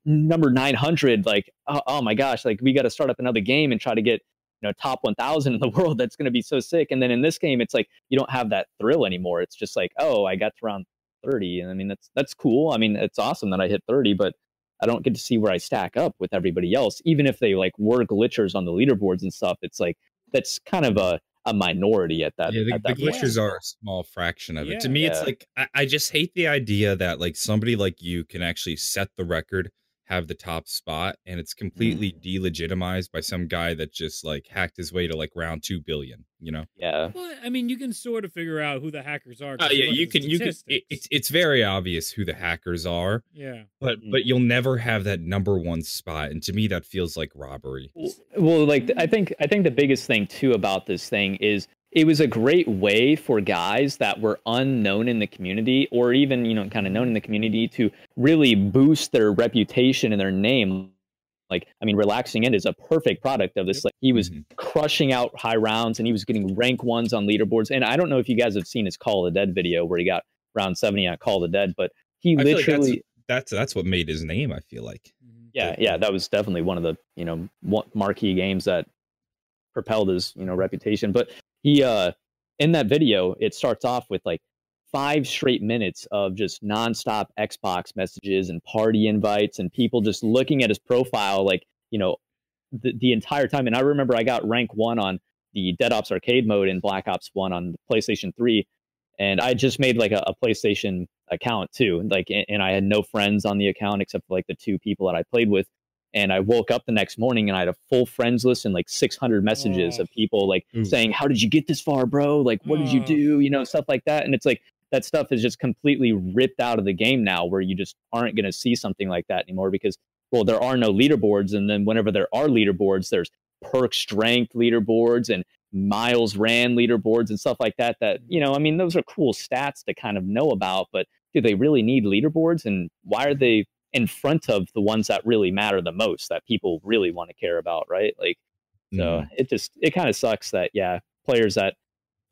number 900. Like, oh, oh my gosh, like we got to start up another game and try to get, you know, top 1000 in the world. That's going to be so sick. And then in this game, it's like, you don't have that thrill anymore. It's just like, oh, I got to round 30. And I mean, that's, that's cool. I mean, it's awesome that I hit 30, but I don't get to see where I stack up with everybody else. Even if they like were glitchers on the leaderboards and stuff, it's like, that's kind of a, a minority at that. yeah, the, at the that point. glitchers are a small fraction of it. To Yeah. me, it's like I, I just hate the idea that like somebody like you can actually set the record, have the top spot, and it's completely delegitimized by some guy that just like hacked his way to like round two billion. You know? Yeah. Well, I mean, you can sort of figure out who the hackers are Oh yeah, you at the can you can. It, it's it's very obvious who the hackers are, yeah. but Mhm. but you'll never have that number one spot, and to me that feels like robbery. Well, like I think I think the biggest thing too about this thing is it was a great way for guys that were unknown in the community or even you know kind of known in the community to really boost their reputation and their name. Like I mean, relaxing in is a perfect product of this. Like he was Mhm. crushing out high rounds and he was getting rank ones on leaderboards. And I don't know if you guys have seen his Call of the Dead video where he got round seventy on Call of the Dead, but he I feel like that's- literally That's that's what made his name. I feel like. Mhm. yeah yeah that was definitely one of the you know one- marquee games that propelled his you know reputation but he uh in that video it starts off with like five straight minutes of just nonstop xbox messages and party invites and people just looking at his profile like you know the, the entire time. And i remember i got rank one on the dead ops arcade mode in black ops 1 on the playstation 3 and i just made like a, a playstation account too like and, and i had no friends on the account except for like the two people that i played with and i woke up the next morning and i had a full friends list and like 600 messages Oh. of people like Ooh. saying how did you get this far bro like what did you Oh. do you know stuff like that and it's like that stuff is just completely ripped out of the game now where you just aren't going to see something like that anymore because well there are no leaderboards and then whenever there are leaderboards there's perk strength leaderboards and miles ran leaderboards and stuff like that that mm. you know i mean those are cool stats to kind of know about but do they really need leaderboards and why are they in front of the ones that really matter the most that people really want to care about right like so Mhm. it just it kind of sucks that yeah players that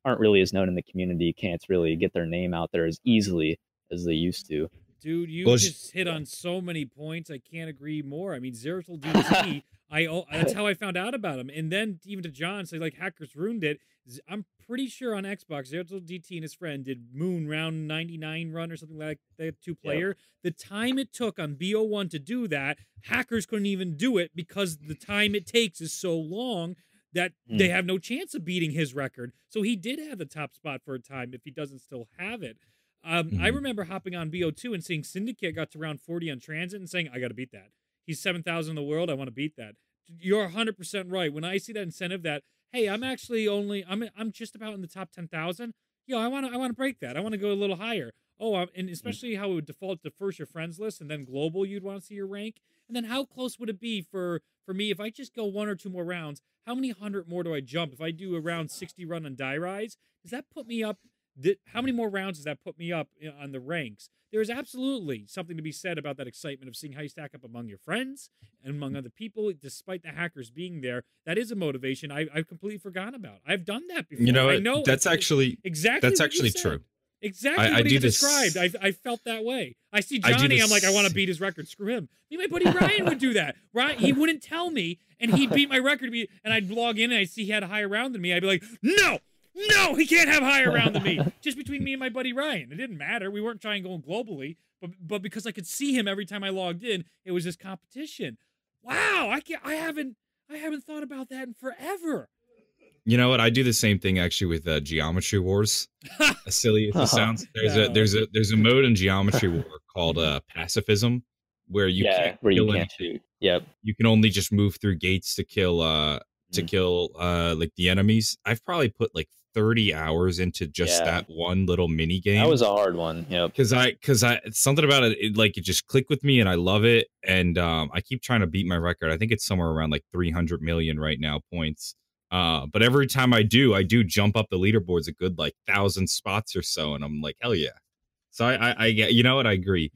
aren't really as known in the community can't really get their name out there as easily as they used to Dude, you Well, just hit on so many points. I can't agree more. I mean, Zeratul DT, I oh, that's how I found out about him. And then even to John, say like hackers ruined it. I'm pretty sure on Xbox, Zeratul DT and his friend did Moon round 99 run or something like that, two player. The time it took on BO1 to do that, hackers couldn't even do it because the time it takes is so long that Hmm. they have no chance of beating his record. So he did have the top spot for a time if he doesn't still have it. Um, I Mhm. remember hopping on BO2 and seeing Syndicate got to round 40 on TranZit and saying, I got to beat that. He's 7,000 in the world. I want to beat that. You're 100% right. When I see that incentive that, hey, I'm actually only, I'm, I'm just about in the top 10,000. Yo, I want to, I want to break that. I want to go a little higher. Oh, um, and especially how it would default to first your friends list and then global, you'd want to see your rank. And then how close would it be for, for me if I just go one or two more rounds? How many hundred more do I jump? If I do a round 60 run on Die Rise, does that put me up how many more rounds does that put me up you on the ranks? There is absolutely something to be said about that excitement of seeing how you stack up among your friends and among other people, despite the hackers being there. That is a motivation I, I've completely forgotten about. I've done that before. You know, I know that's actually exactly that's actually true. Exactly I- I what he do this- described. I, I felt that way. I see I Johnny. I'm like, I want to beat his record. Screw him. Me, my buddy Ryan would do that. Ryan, he wouldn't tell me, and he'd beat my record. And I'd log in and I'd see he had a higher round than me. I'd be like, no, no, he can't have higher round than me. Just between me and my buddy Ryan. It didn't matter. We weren't trying going globally, but but because I could see him every time I logged in, it was this competition. Wow, I can't. I haven't. I haven't thought about that in forever. You know what? I do the same thing actually with uh, Geometry Wars. as silly as Uh-huh. it sounds, there's No. a there's a there's a mode in Geometry War called uh, pacifism, where you yeah can't where you can't shoot yep You can only just move through gates to kill uh to Mm. kill uh like the enemies. I've probably put like 30 hours into just Yeah. that one little mini game. that was a hard one yep because I because I something about it, it like it just clicked with me and I love it and um I keep trying to beat my record. I think it's somewhere around like 300 million right now points. Uh, but every time I do, I do jump up the leaderboards a good like thousand spots or so, and I'm like, hell yeah. So I, I, I you know what? I agree.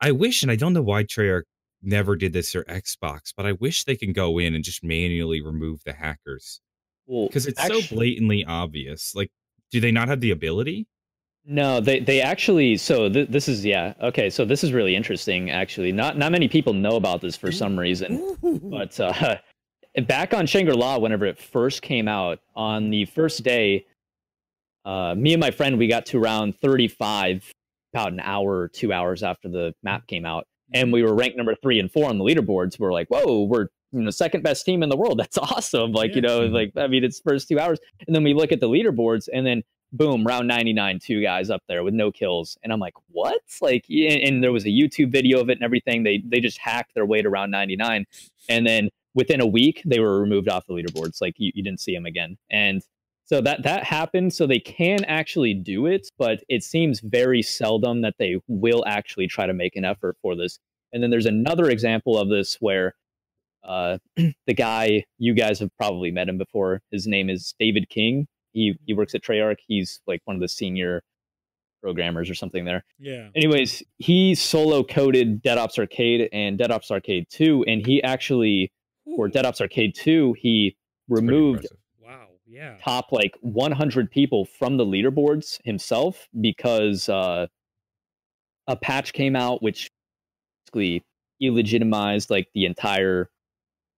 I wish, and I don't know why Treyarch never did this or Xbox, but I wish they can go in and just manually remove the hackers Well, because it's actu- so blatantly obvious. Like, do they not have the ability? No, they they actually. So th- this is yeah. Okay, so this is really interesting. Actually, not not many people know about this for some reason. But uh, back on Shangri La, whenever it first came out, on the first day, uh, me and my friend we got to round thirty five about an hour or two hours after the map came out, and we were ranked number three and four on the leaderboards. We're like, whoa, we're you know second best team in the world. That's awesome. Like you know, Mhm. like I mean, it's first two hours, and then we look at the leaderboards, and then boom, round 99, two guys up there with no kills. And I'm like, what? Like, yeah, and there was a YouTube video of it and everything. They they just hacked their way to round 99. And then within a week, they were removed off the leaderboards. Like you, you didn't see them again. And so that that happened. So they can actually do it, but it seems very seldom that they will actually try to make an effort for this. And then there's another example of this where uh, the guy you guys have probably met him before. His name is David King. He he works at Treyarch. He's like one of the senior programmers or something there. yeah. Anyways, he solo coded Dead Ops Arcade and Dead Ops Arcade 2, and he actually for Dead Ops Arcade 2, he pretty removed. Wow. Yeah. top like 100 people from the leaderboards himself because uh, a patch came out which basically illegitimized like the entire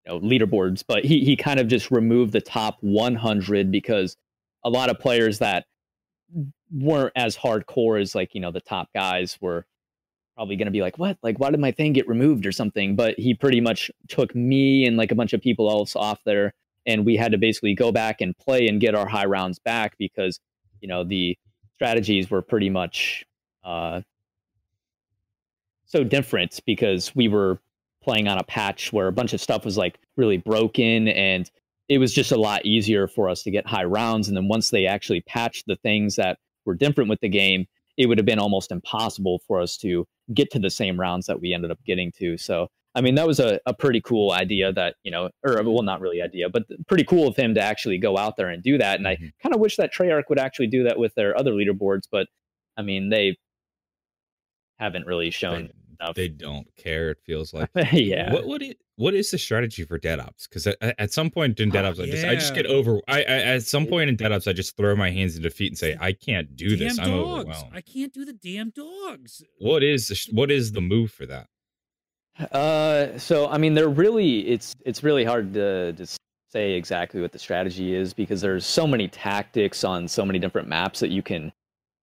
you know, leaderboards. But he he kind of just removed the top 100 because a lot of players that weren't as hardcore as like you know the top guys were probably going to be like what like why did my thing get removed or something but he pretty much took me and like a bunch of people else off there and we had to basically go back and play and get our high rounds back because you know the strategies were pretty much uh, so different because we were playing on a patch where a bunch of stuff was like really broken and it was just a lot easier for us to get high rounds and then once they actually patched the things that were different with the game it would have been almost impossible for us to get to the same rounds that we ended up getting to so I mean, that was a, a pretty cool idea that, you know, or well, not really idea, but pretty cool of him to actually go out there and do that. And I Mhm. kind of wish that Treyarch would actually do that with their other leaderboards, but I mean, they haven't really shown enough. they don't care. It feels like. yeah. What what is, what is the strategy for dead ops? Because at, at some point in dead Oh, ops, I just I just get over. I, I at some point in dead ops, I just throw my hands in defeat and say, I can't do damn this. I'm overwhelmed. I can't do the damn dogs. What is the, what is the move for that? Uh, so I mean, they're really it's it's really hard to to say exactly what the strategy is because there's so many tactics on so many different maps that you can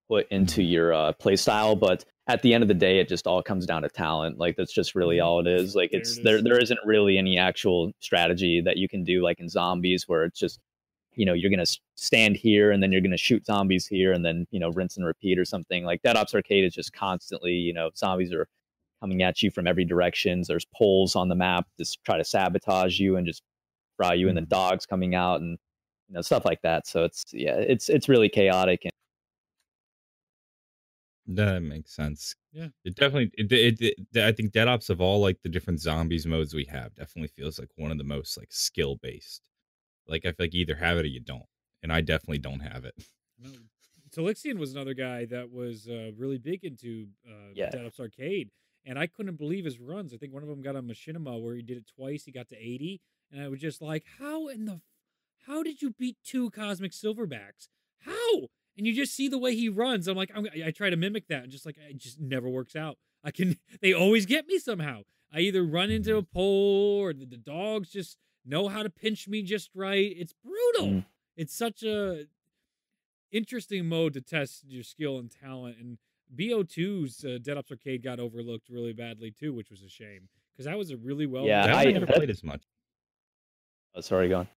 put into your uh, play style. But at the end of the day, it just all comes down to talent. Like that's just really all it is. Like There it's it there is. there isn't really any actual strategy that you can do like in zombies where it's just you know you're gonna stand here and then you're gonna shoot zombies here and then you know rinse and repeat or something like Dead Ops Arcade is just constantly you know zombies are coming at you from every direction. There's poles on the map just try to sabotage you and just fry you, and then mm-hmm. dogs coming out and you know stuff like that. So it's yeah, it's it's really chaotic. And That makes sense. Yeah. It definitely. It, it, it- I think dead ops of all like the different zombies modes we have definitely feels like one of the most like skill based. Like I feel like you either have it or you don't, and I definitely don't have it. No. Talixian was another guy that was uh, really big into uh, Yeah. Dead Ops Arcade, and I couldn't believe his runs. I think one of them got a machinima where he did it twice. He got to eighty, and I was just like, "How in the, how did you beat two Cosmic Silverbacks? How?" And you just see the way he runs. I'm like, I'm, I try to mimic that, and just like it just never works out. I can. They always get me somehow. I either run into a pole, or the, the dogs just know how to pinch me just right. It's brutal. Mm. It's such a interesting mode to test your skill and talent. And BO2's uh, Dead Ops Arcade got overlooked really badly too, which was a shame because that was a really well. Yeah, I- one I never played as much. oh, sorry, gone.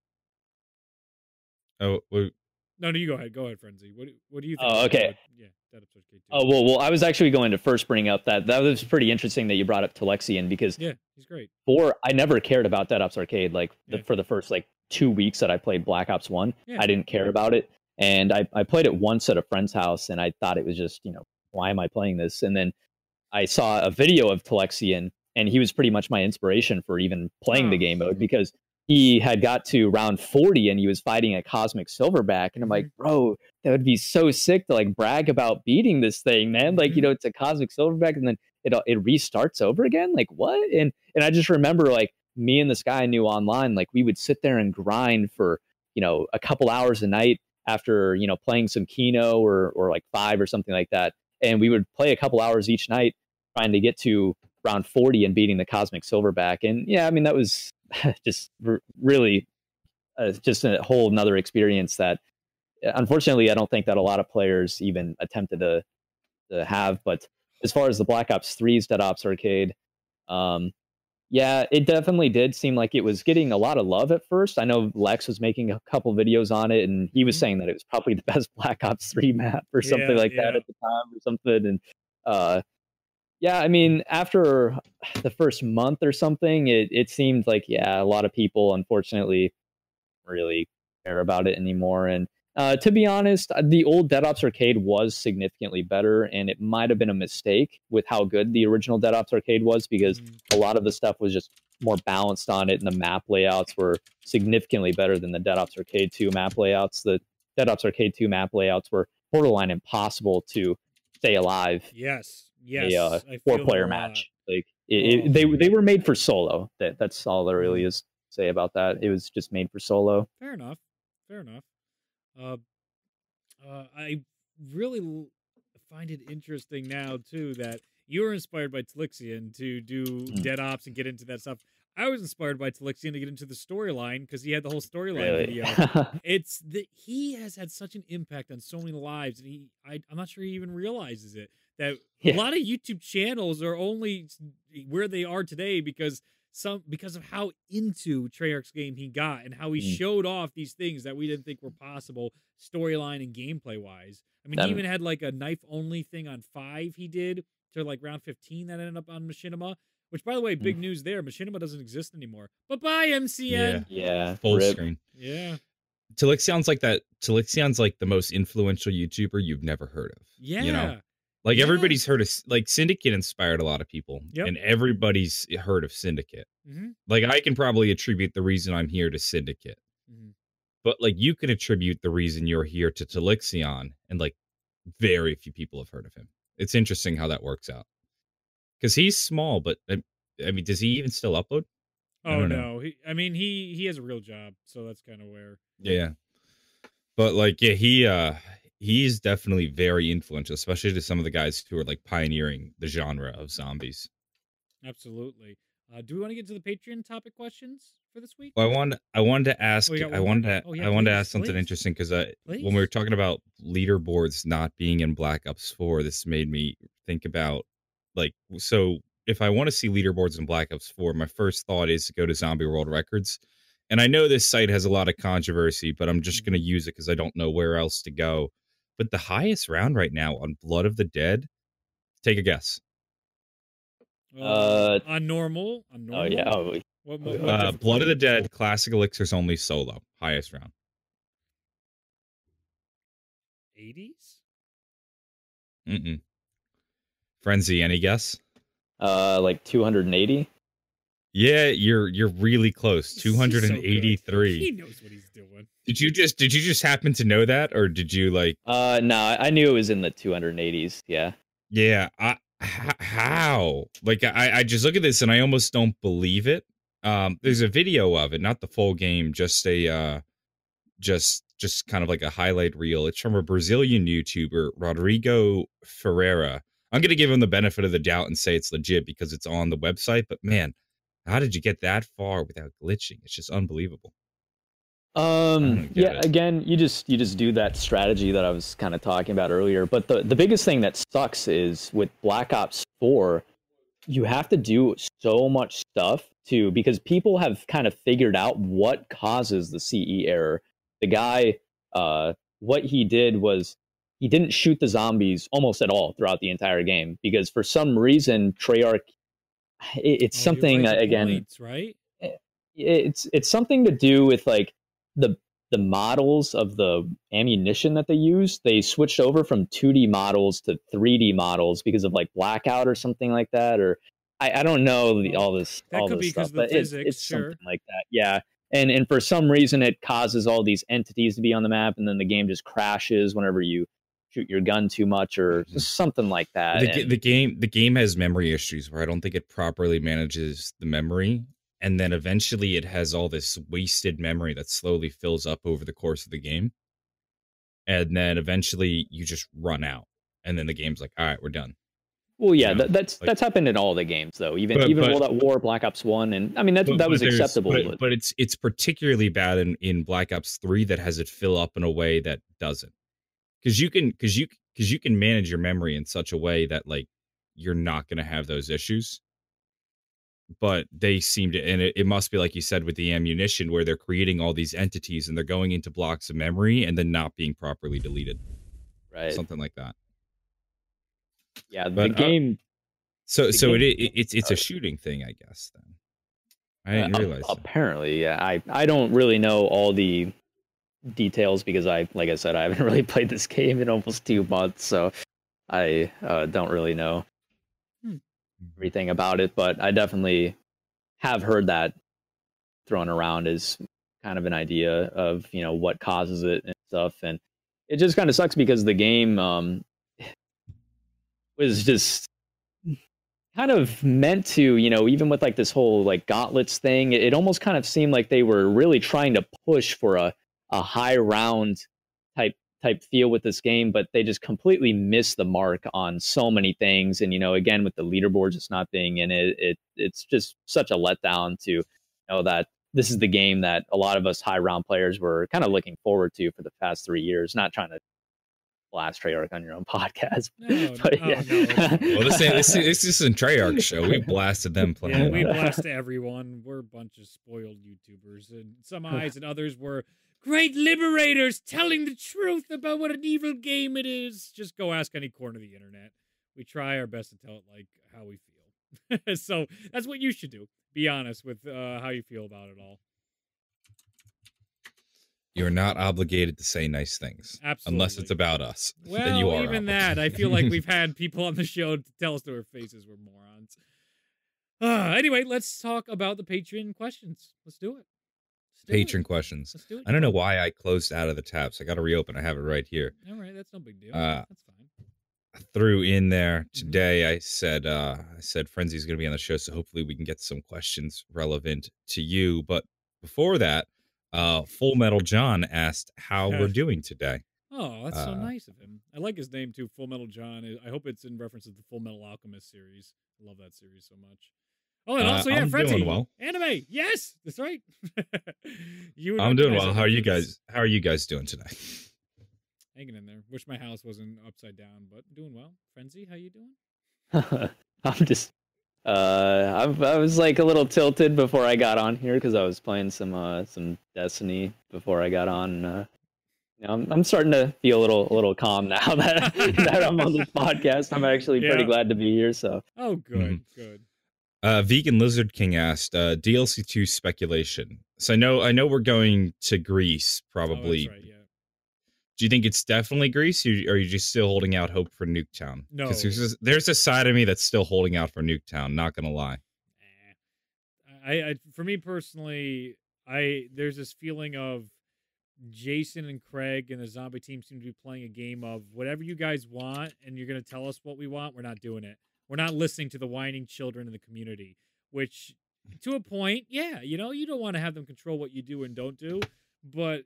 Oh, well, no, no, you go ahead. Go ahead, Frenzy. What do, what do you think? Oh, okay. yeah, Dead Ops Arcade 2. Oh well, well, I was actually going to first bring up that that was pretty interesting that you brought up Telexian because yeah, he's great. for I never cared about Dead Ops Arcade like the, for the first like two weeks that I played Black Ops One. Yeah. I didn't care about it, and I I played it once at a friend's house, and I thought it was just you know why am I playing this? And then I saw a video of Telexian, and he was pretty much my inspiration for even playing the Oh. game mode because he had got to round 40 and he was fighting a cosmic silverback. And i'm like Mm-hmm. bro that would be so sick to like brag about beating this thing man. Like you Mhm. know it's a cosmic silverback and then it uh, it restarts over again? Like what? And and i just remember like me and this guy I knew online like we would sit there and grind for you know a couple hours a night after you know playing some kino or or like five or something like that. And we would play a couple hours each night trying to get to round 40 and beating the cosmic silverback. And yeah i mean that was just r- really uh, just a whole nother experience that uh, unfortunately i don't think that a lot of players even attempted to, to have but as far as the black ops 3's dead ops arcade um, yeah it definitely did seem like it was getting a lot of love at first i know lex was making a couple videos on it and he was Mhm. saying that it was probably the best black ops 3 map or something Yeah, like that at the time or something and uh yeah, I mean, after the first month or something, it, it seemed like, yeah, a lot of people, unfortunately, really care about it anymore. And uh, to be honest, the old Dead Ops Arcade was significantly better, and it might have been a mistake with how good the original Dead Ops Arcade was because Mm, a lot of the stuff was just more balanced on it, and the map layouts were significantly better than the Dead Ops Arcade 2 map layouts. The Dead Ops Arcade 2 map layouts were borderline impossible to stay alive yes, yes. a uh, four player match. Like it, Oh. it, they they were made for solo. That that's all there really Mhm. is to say about that. It was just made for solo. Fair enough. Fair enough. Uh, uh, I really l- find it interesting now too that you were inspired by Tlixian to do Mm. Dead Ops and get into that stuff. I was inspired by Tlixian to get into the storyline because he had the whole storyline Really. video. It's that he has had such an impact on so many lives, and he I, I'm not sure he even realizes it. That Yeah. a lot of YouTube channels are only where they are today because some because of how into Treyarch's game he got and how he Mm. showed off these things that we didn't think were possible storyline and gameplay wise. I mean, he Um, even had like a knife only thing on five he did to like round 15 that ended up on Machinima. Which, by the way, big news there. Machinima doesn't exist anymore. Bye bye, MCN. yeah, Full rip. screen. Yeah. Talixion's like that. Talixion's like the most influential YouTuber you've never heard of. Yeah. You know? Like Yeah. everybody's heard of like Syndicate inspired a lot of people. Yep. And everybody's heard of Syndicate. hmm Like I can probably attribute the reason I'm here to Syndicate. Mhm. But like you can attribute the reason you're here to Talixion and like very few people have heard of him. It's interesting how that works out. Cuz he's small, but I, I mean does he even still upload? Oh no. know. He, I mean, he he has a real job, so that's kind of where. Yeah. But like yeah, he uh he's definitely very influential, especially to some of the guys who are like pioneering the genre of zombies. Absolutely. Uh, do we want to get to the Patreon topic questions for this week? Well, I wanted I wanted to ask Oh, I wanted to Oh, yeah, I wanted to ask something please. interesting because when we were talking about leaderboards not being in Black Ops 4, this made me think about like so if I want to see leaderboards in Black Ops 4, my first thought is to go to Zombie World Records. And I know this site has a lot of controversy, but I'm just going Mm-hmm. to use it because I don't know where else to go. But the highest round right now on Blood of the Dead, take a guess. Uh, on normal. On Oh yeah. Oh, What, what, what Uh. Blood of the Dead, Classic Elixirs only solo, highest round. 80s. Mm-mm. Frenzy, any guess? uh, like 280. Yeah, you're you're really close. Two hundred and eighty-three. so Two hundred and good. eighty-three. He knows what he's doing. Did you just did you just happen to know that, or did you like? Uh, no, I I knew it was in the 280s. Yeah. Yeah, I h- how? Like I I just look at this and I almost don't believe it. Um, there's a video of it, not the full game, just a uh, just just kind of like a highlight reel. It's from a Brazilian YouTuber, Rodrigo Ferreira. I'm gonna give him the benefit of the doubt and say it's legit because it's on the website. But man, how did you get that far without glitching? It's just unbelievable. Um, yeah, it. again, you just you just do that strategy that I was kind of talking about earlier. But the the biggest thing that sucks is with Black Ops 4, you have to do so much stuff too because people have kind of figured out what causes the CE error. The guy uh what he did was he didn't shoot the zombies almost at all throughout the entire game because for some reason Treyarch it, it's Oh, something uh, again points, right? it's it's something to do with like the the models of the ammunition that they use. They switched over from 2D models to 3D models because of like blackout or something like that. Or I, I don't know the, all this That all could this be stuff, of the but it's, physics, it's sure. something like that. Yeah, and and for some reason it causes all these entities to be on the map, and then the game just crashes whenever you shoot your gun too much or Mhm. something like that. the, And- the game the game has memory issues where I don't think it properly manages the memory, and then eventually it has all this wasted memory that slowly fills up over the course of the game, and then eventually you just run out, and then the game's like, all right, we're done. Well, yeah, know, that, that's like- that's happened in all the games though. Even But- even but- World at War, Black Ops One, and I mean that But- that was acceptable. but, but- but it's it's particularly bad in in Black Ops Three that has it fill up in a way that doesn't, because you can because you because you can manage your memory in such a way that like you're not going to have those issues. But they seem to, and it, it must be like you said with the ammunition, where they're creating all these entities and they're going into blocks of memory and then not being properly deleted, right, something like that. yeah, the but, uh, game. So, The so it, game- it it's it's a shooting thing, I guess. Then I didn't uh, realize. that. apparently, yeah, I I don't really know all the details because I, like I said, I haven't really played this game in almost two months, so I uh, don't really know Hmm. everything about it. But I definitely have heard that thrown around as kind of an idea of you know what causes it and stuff, and it just kind of sucks because the game um, was just kind of meant to, you know, even with like this whole like gauntlets thing, it, it almost kind of seemed like they were really trying to push for a, a high round type type feel with this game, but they just completely miss the mark on so many things. And you know, again with the leaderboards, just not being in it, it it's just such a letdown to know that this is the game that a lot of us high round players were kind of looking forward to for the past three years. Not trying to blast Treyarch on your own podcast, No, but oh, yeah. no. Well, this ain't, this, this is a Treyarch show. We blasted them playing. Yeah, we well. blast everyone. We're a bunch of spoiled YouTubers, and some eyes and others were great liberators telling the truth about what an evil game it is. Just go ask any corner of the internet. We try our best to tell it like how we feel. so that's what you should do. Be honest with uh, how you feel about it all. You're not obligated to say nice things Absolutely. unless it's about us. Well, then you are even that, I feel like we've had people on the show to tell us to our faces we're morons. Uh, anyway, let's talk about the Patreon questions. Let's do it. Let's it. patron questions. Let's do it. I don't know why I closed out of the tabs. I got to reopen. I have it right here. All right, that's no big deal. Uh, that's fine. I threw in there Mm-hmm. today. I said uh I said Frenzy's going to be on the show, so hopefully we can get some questions relevant to you. But before that, uh Full Metal John asked how we're doing today. Oh, that's so uh, nice of him. I like his name too, Full Metal John. I- I hope it's in reference to the Full Metal Alchemist series. I love that series so much. Oh, and Uh, also, yeah, I'm Frenzy. doing well. Anime. Yes, that's right. you would I'm doing well. How are you guys? How are you guys doing today? Hanging in there. Wish my house wasn't upside down, but doing well. Frenzy, how you doing? I'm just uh I, I was like a little tilted before I got on here because I was playing some uh some Destiny before I got on. Uh, you know, I'm I'm starting to feel a little a little calm now that that I'm on this podcast. I'm actually pretty glad to be here. So Oh, good, Mhm. good. Uh, Vegan Lizard King asked uh, DLC two speculation. So I know I know we're going to Greece Oh, probably. right, yeah. Do you think it's definitely Greece, or are you just still holding out hope for Nuketown? No. because there's, there's a side of me that's still holding out for Nuketown. Not gonna lie. Eh. I, I, for me personally, I there's this feeling of Jason and Craig and the zombie team seem to be playing a game of whatever you guys want, and you're gonna tell us what we want. We're not doing it. We're not listening to the whining children in the community. Which, to a point, yeah, you know, you don't want to have them control what you do and don't do, but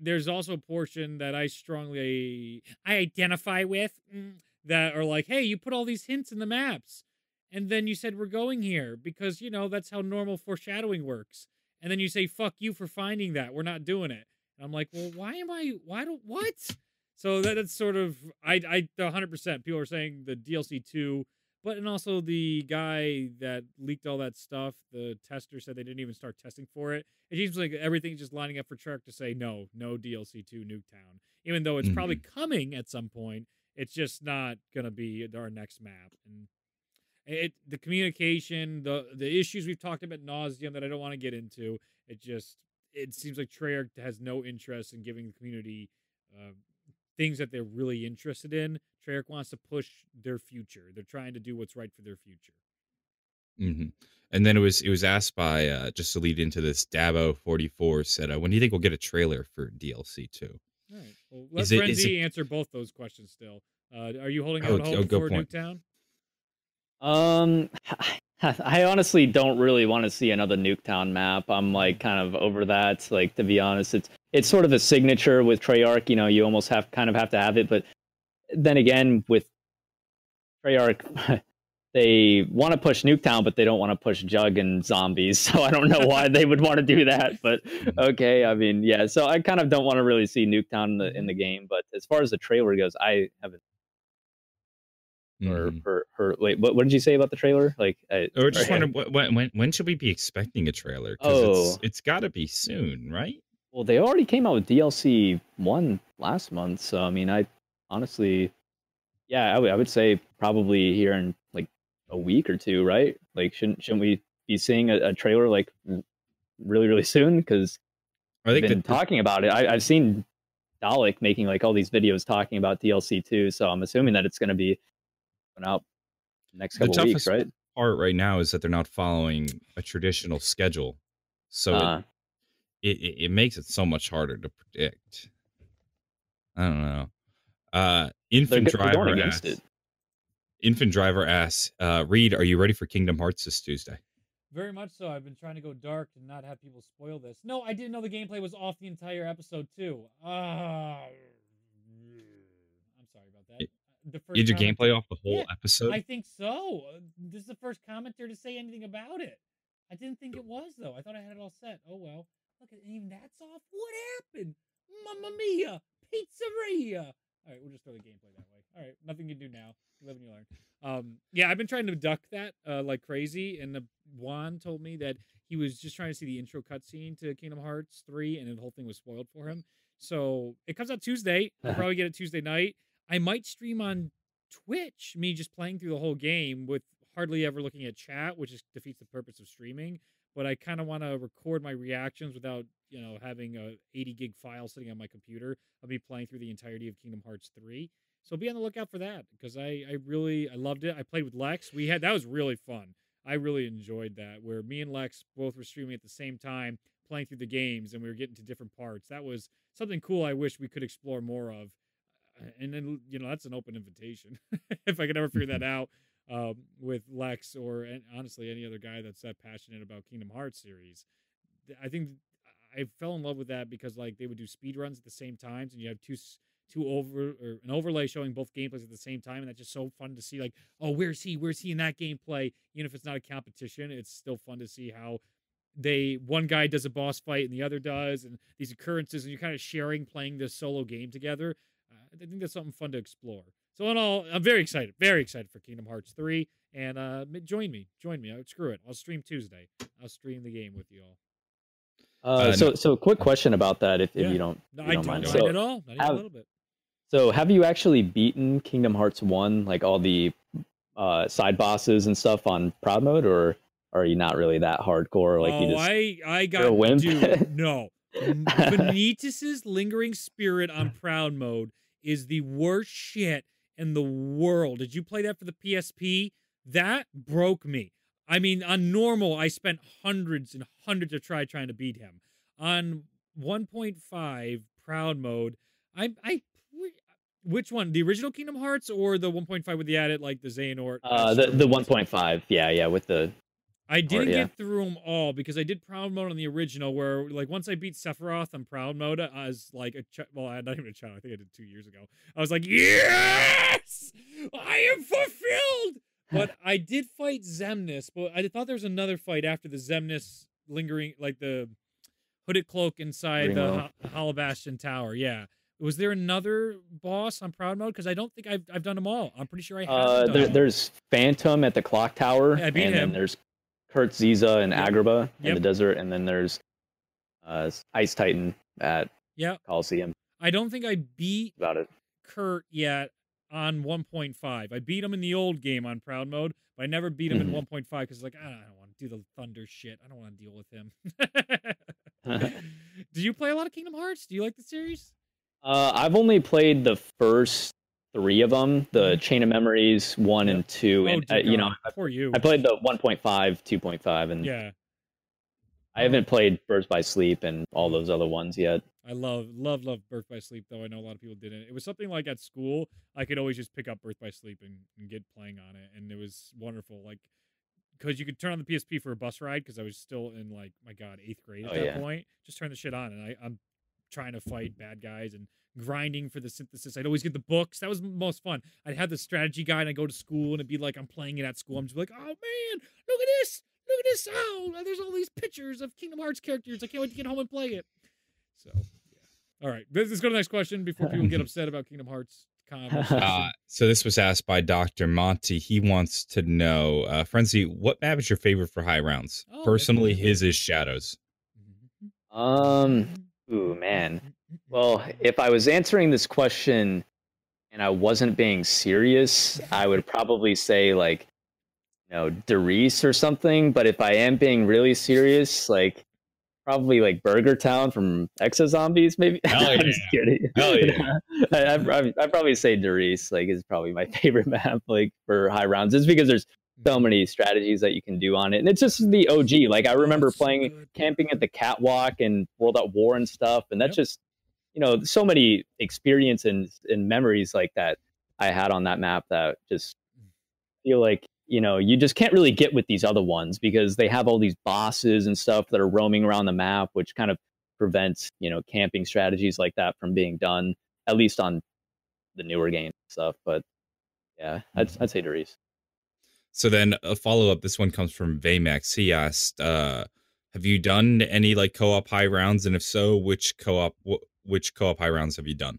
there's also a portion that I strongly I identify with mm, that are like, hey, you put all these hints in the maps and then you said we're going here because you know that's how normal foreshadowing works and then you say fuck you for finding that we're not doing it and i'm like well why am i why don't what so that, that's sort of i i 100% people are saying the dlc 2 but and also the guy that leaked all that stuff the tester said they didn't even start testing for it. It seems like everything's just lining up for Treyarch to say no no dlc 2 nuketown. Even though it's probably coming at some point it's just not gonna be our next map. And it the communication, the the issues we've talked about nauseum that I don't want to get into. It just it seems like Treyarch has no interest in giving the community uh, things that they're really interested in. Treyarch wants to push their future. They're trying to do what's right for their future. hmm And then it was it was asked by uh, just to lead into this Dabo forty four said, uh, "When do you think we'll get a trailer for DLC 2? All right. Well, let Is it- is Frenzy answer both those questions still. Uh, are you holding Oh, out oh, hope good for point. Nuketown? Um, I honestly don't really want to see another Nuketown map. I'm like kind of over that. Like to be honest, it's it's sort of a signature with Treyarch. You know, you almost have kind of have to have it. But then again, with Treyarch, they want to push Nuketown, but they don't want to push Jug and zombies. So I don't know why they would want to do that. But okay, I mean, yeah. So I kind of don't want to really see Nuketown in the, in the game. But as far as the trailer goes, I haven't. Or Mhm. for her, wait, what, what did you say about the trailer? Like, I, Or just sorry. wonder when when when should we be expecting a trailer? Because Oh. it's it's got to be soon, right? Well, they already came out with DLC one last month, so I mean, I honestly, yeah, I would I would say probably here in like a week or two, right? Like, shouldn't shouldn't we be seeing a, a trailer like really really soon? Because I I've think been talking about it. I, I've seen Dalek making like all these videos talking about DLC two, so I'm assuming that it's going to be out next The couple weeks, toughest right? part right now is that they're not following a traditional schedule, so Uh, it, it, it makes it so much harder to predict. I don't know. Uh, they're, Infant they're Driver going against asks, it. Infant Driver asks, uh, Reed, are you ready for Kingdom Hearts this Tuesday? Very much so. I've been trying to go dark and not have people spoil this. No, I didn't know the gameplay was off the entire episode too. Ah, I'm sorry about that. Y- The first Did your comment- gameplay off the whole Yeah, episode? I think so. Uh, This is the first commenter to say anything about it. I didn't think it was though. I thought I had it all set. Oh well. Look at even that's off. What happened? Mamma mia! Pizzeria. All right, we'll just throw the gameplay that way. All right, nothing you do now. You live and you learn. Um, yeah, I've been trying to duck that uh, like crazy, and the Juan told me that he was just trying to see the intro cutscene to Kingdom Hearts three, and the whole thing was spoiled for him. So it comes out Tuesday. I'll probably get it Tuesday night. I might stream on Twitch, me just playing through the whole game with hardly ever looking at chat, which is defeats the purpose of streaming. But I kind of want to record my reactions without, you know, having a 80 gig file sitting on my computer I'll be playing through the entirety of Kingdom Hearts 3. So be on the lookout for that because I, I really I loved it. I played with Lex. We had that was really fun. I really enjoyed that where me and Lex both were streaming at the same time, playing through the games, and we were getting to different parts. That was something cool. I wish we could explore more of. Uh, And then you know that's an open invitation. if I could ever figure that out um, with Lex or and honestly any other guy that's that passionate about Kingdom Hearts series, I think I fell in love with that because like they would do speed runs at the same times, and you have two two over or an overlay showing both gameplays at the same time, and that's just so fun to see. Like, oh, where's he? Where's he in that gameplay? Even if it's not a competition, it's still fun to see how they one guy does a boss fight and the other does, and these occurrences, and you're kind of sharing playing this solo game together. Uh, I think that's something fun to explore. So in all, I'm very excited, very excited for Kingdom Hearts three, and uh, join me, join me. Uh, screw it, I'll stream Tuesday. I'll stream the game with you all. Uh, Uh, so, so quick question about that, if, if Yeah. you don't, No, you don't don't mind. mind So, at all, not even have- a little bit. so have you actually beaten Kingdom Hearts one, like all the uh, side bosses and stuff on proud mode, or are you not really that hardcore? Like oh, you just I got wimp? dude. No, M- Benitez's lingering spirit on Proud Mode is the worst shit in the world. Did you play that for the PSP? That broke me. I mean, on normal, I spent hundreds and hundreds of try trying to beat him. On 1.5 Proud Mode, I I which one? The original Kingdom Hearts or the 1.5 with the added like the Xehanort? uh, the the one point five, yeah, yeah, with the I didn't yeah. get through them all because I did proud mode on the original, where like once I beat Sephiroth on proud mode as like a ch- well, I not even a child. I think I did two years ago. I was like, yes, I am fulfilled. But I did fight Xemnas, but I thought there was another fight after the Xemnas lingering, like the hooded cloak inside the. Ho- Hollow Bastion Tower. Yeah. Was there another boss on Proud Mode? Because I don't think I've I've done them all. I'm pretty sure I have. done there, them. there's Phantom at the clock tower, Yeah, I beat and him. then there's Kurt Zisa and Yep. Agrabah in Yep. the desert, and then there's uh, Ice Titan at Yeah. Coliseum. I don't think I beat About it. Kurt yet on 1.5. I beat him in the old game on Proud Mode, but I never beat him in 1.5 because like I don't want to do the Thunder shit. I don't want to deal with him. do you play a lot of Kingdom Hearts? Do you like the series? Uh, I've only played the first three of them: the Mhm. Chain of Memories one Yep. and two, Oh, and uh, you know. I, you. I played the 1.5, 2.5, and yeah, I haven't played Birth by Sleep and all those other ones yet. I love, love, love Birth by Sleep. Though I know a lot of people didn't. It was something like at school, I could always just pick up Birth by Sleep and, and get playing on it, and it was wonderful. Like, because you could turn on the PSP for a bus ride. Because I was still in like, my God, eighth grade at Oh, that yeah. point. Just turn the shit on, and I, I'm trying to fight bad guys and grinding for the synthesis. I'd always get the books. That was most fun. I'd have the strategy guide and I'd go to school and it'd be like I'm playing it at school. I'm just like, oh man, look at this. Look at this. Oh, there's all these pictures of Kingdom Hearts characters. I can't wait to get home and play it. So, yeah. All right. Let's let's go to the next question before people get upset about Kingdom Hearts. Uh, so this was asked by Dr. Monty. He wants to know, uh, Frenzy, what map is your favorite for high rounds? Oh, Personally, good. his is Shadows. Um, ooh man. Mm-hmm, mm-hmm. Well, if I was answering this question and I wasn't being serious, I would probably say like, you know, Der Riese or something. But if I am being really serious, like probably like Burger Town from Exo Zombies, maybe. Hell I'm just yeah. kidding. Hell yeah. I, I'd, probably, I'd probably say Der Riese like is probably my favorite map like for high rounds. It's because there's so many strategies that you can do on it, and it's just the OG. Like I remember playing camping at the catwalk and World at War and stuff, and that's Yep. just you know so many experience and, and memories like that I had on that map that just feel like you know you just can't really get with these other ones because they have all these bosses and stuff that are roaming around the map, which kind of prevents you know camping strategies like that from being done at least on the newer game stuff. But yeah, I'd, I'd say Der Riese. So then a follow up. This one comes from Vamex. He asked, uh, "Have you done any like co op high rounds? And if so, which co op wh- which co op high rounds have you done?"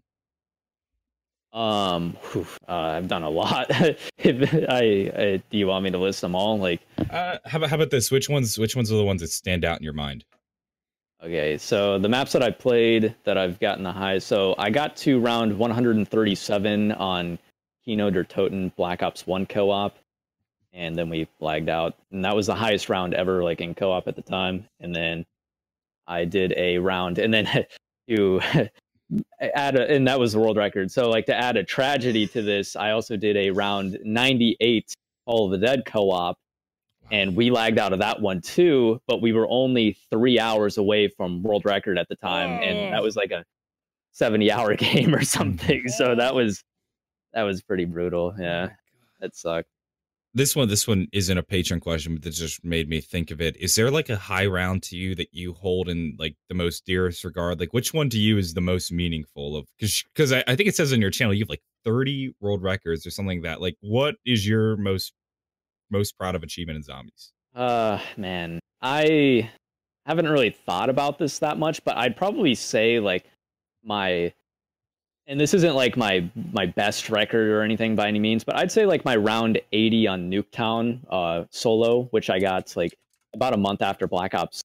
Um, whew, uh, I've done a lot. if I, I, do you want me to list them all? Like, Uh, how about how about this? Which ones which ones are the ones that stand out in your mind? okay, so the maps that I played that I've gotten the highest. So I got to round 137 on Kino der Toten Black Ops One co-op, and then we lagged out, and that was the highest round ever, like in co-op at the time. And then I did a round, and then to add a, and that was the world record. So like to add a tragedy to this, I also did a round 98 Call of the Dead co-op, and we lagged out of that one too. But we were only three hours away from world record at the time, and that Oh. was like a 70 hour game or something. So that was that was pretty brutal. Oh Yeah, my God. that sucked. This one this one isn't a patron question, but that just made me think of it. Is there like a high round to you that you hold in like the most dearest regard? Like which one to you is the most meaningful of because because I, I think it says on your channel you have like 30 world records or something like that. Like what is your most most proud of achievement in zombies? Uh, man, I haven't really thought about this that much, but I'd probably say like my, and this isn't like my my best record or anything by any means, but I'd say like my round 80 on Nuketown uh, solo, which I got like about a month after Black Ops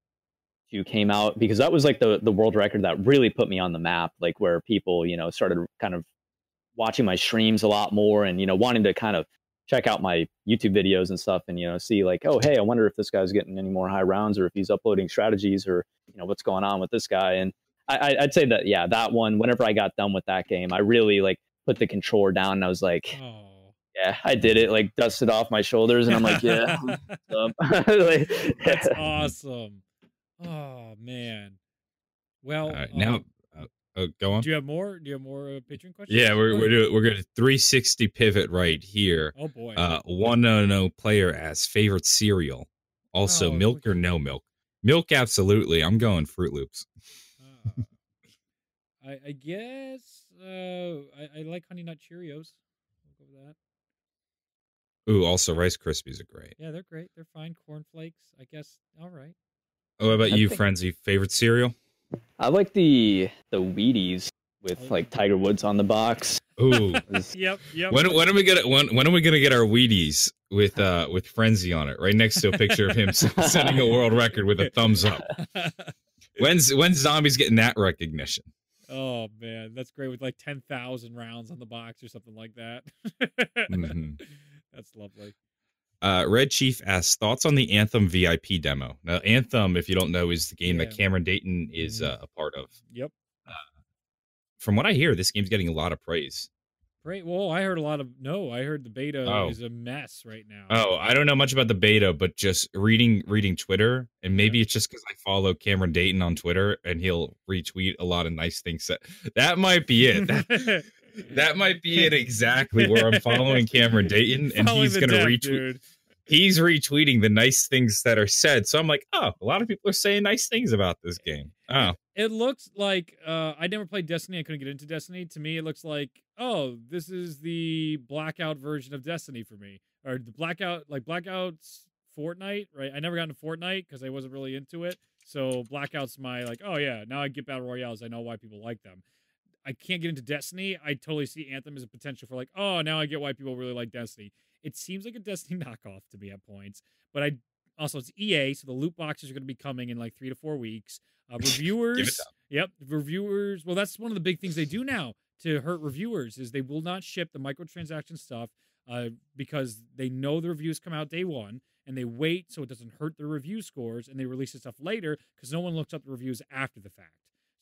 2 came out, because that was like the the world record that really put me on the map, like where people you know started kind of watching my streams a lot more and you know wanting to kind of check out my YouTube videos and stuff and you know see like oh hey I wonder if this guy's getting any more high rounds or if he's uploading strategies or you know what's going on with this guy. And I, I- I'd say that yeah that one whenever I got done with that game I really like put the controller down and I was like Oh. yeah I did it like dusted off my shoulders and I'm like yeah um, like, That's awesome. Oh man. Well, All right, um, now uh, uh, go on. do you have more? Do you have more uh, Patreon questions? Yeah, we're we're doing, we're going to 360 pivot right here. Oh boy. Uh, one no no player as favorite cereal. Also, Oh, milk look- or no milk? Milk, absolutely. I'm going Froot Loops. I, I guess uh, I, I like Honey Nut Cheerios. We'll go with that. Ooh, also Rice Krispies are great. Yeah, they're great. They're fine. Cornflakes, I guess. All right. Oh, what about I you, think- Frenzy? Favorite cereal? I like the the Wheaties with Oh, like Tiger Woods on the box Ooh, Yep. Yep. when when are we gonna when when are we gonna get our Wheaties with uh with Frenzy on it? Right next to a picture of him setting a world record with a thumbs up. When's when's zombies getting that recognition? oh man, that's great with like ten thousand rounds on the box or something like that. Mhm. That's lovely. Uh, Red Chief asks thoughts on the Anthem VIP demo. Now, Anthem, if you don't know, is the game that Cameron Dayton is Mhm. uh, a part of. Yep. From what I hear, this game's getting a lot of praise. Great. Well, I heard a lot of no. I heard the beta Oh. is a mess right now. Oh, I don't know much about the beta, but just reading reading Twitter, and maybe it's just because I follow Cameron Dayton on Twitter, and he'll retweet a lot of nice things. That that might be it. That, that might be it exactly. Where I'm following Cameron Dayton, and he's gonna dev, retweet. dude. He's retweeting the nice things that are said. So I'm like, oh, a lot of people are saying nice things about this game. Oh, It looks like uh, I never played Destiny. I couldn't get into Destiny. To me, it looks like oh, this is the blackout version of Destiny for me, or the blackout like blackouts Fortnite. Right? I never got into Fortnite because I wasn't really into it. So blackout's my like oh yeah. Now I get battle royales. I know why people like them. I can't get into Destiny. I totally see Anthem as a potential for like oh now I get why people really like Destiny. It seems like a Destiny knockoff to me at points, but I also it's EA, so the loot boxes are going to be coming in like three to four weeks. Uh, reviewers, yep, reviewers. Well, that's one of the big things they do now to hurt reviewers is they will not ship the microtransaction stuff uh, because they know the reviews come out day one and they wait so it doesn't hurt their review scores and they release the stuff later because no one looks up the reviews after the fact.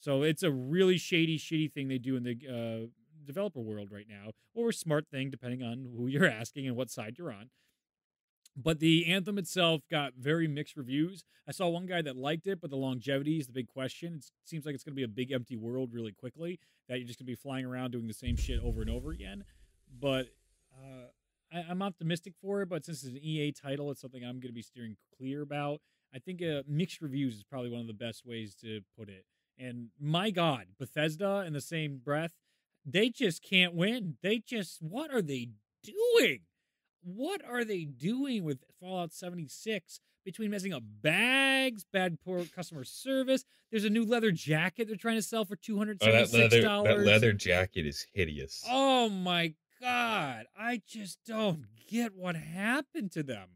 So it's a really shady, shitty thing they do in the uh, developer world right now, or a smart thing depending on who you're asking and what side you're on. But the anthem itself got very mixed reviews. I saw one guy that liked it, but the longevity is the big question. It seems like it's going to be a big empty world really quickly. That you're just going to be flying around doing the same shit over and over again. But uh, I, I'm optimistic for it. But since it's an EA title, it's something I'm going to be steering clear about. I think uh, mixed reviews is probably one of the best ways to put it. And my God, Bethesda in the same breath, they just can't win. They just, what are they doing? What are they doing with Fallout 76 between messing up bags, bad poor customer service? There's a new leather jacket they're trying to sell for Oh, that $276. leather that leather jacket is hideous. Oh my god! I just don't get what happened to them.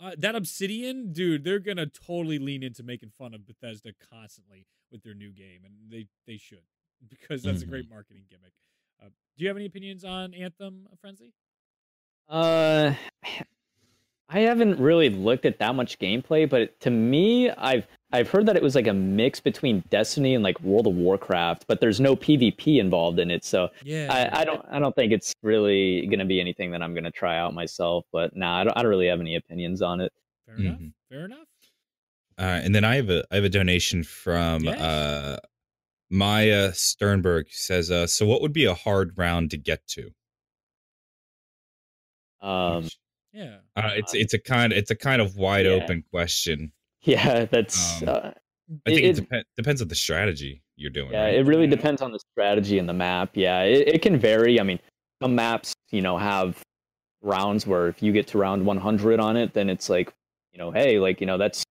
Uh, that Obsidian, dude, they're gonna totally lean into making fun of Bethesda constantly with their new game, and they they should because that's a great marketing gimmick. Uh, do you have any opinions on Anthem, Frenzy? Uh, I haven't really looked at that much gameplay, but to me, I've I've heard that it was like a mix between Destiny and like World of Warcraft, but there's no PvP involved in it, so Yeah, I, I don't I don't think it's really gonna be anything that I'm gonna try out myself. But nah, I don't I don't really have any opinions on it. fair enough. Mhm. Fair enough. Uh, and then I have a I have a donation from Yes. uh, Maya Sternberg says, uh, "So what would be a hard round to get to?" Um, Yeah. uh, it's it's a kind it's a kind of wide Yeah. open question. yeah, that's Um, uh, I think it, It- depen- depends on the strategy you're doing. Yeah, right? it really Yeah. depends on the strategy and the map. Yeah, it, it can vary. I mean, some maps, you know, have rounds where if you get to round 100 on it, then it's like, you know, hey, like, you know, that's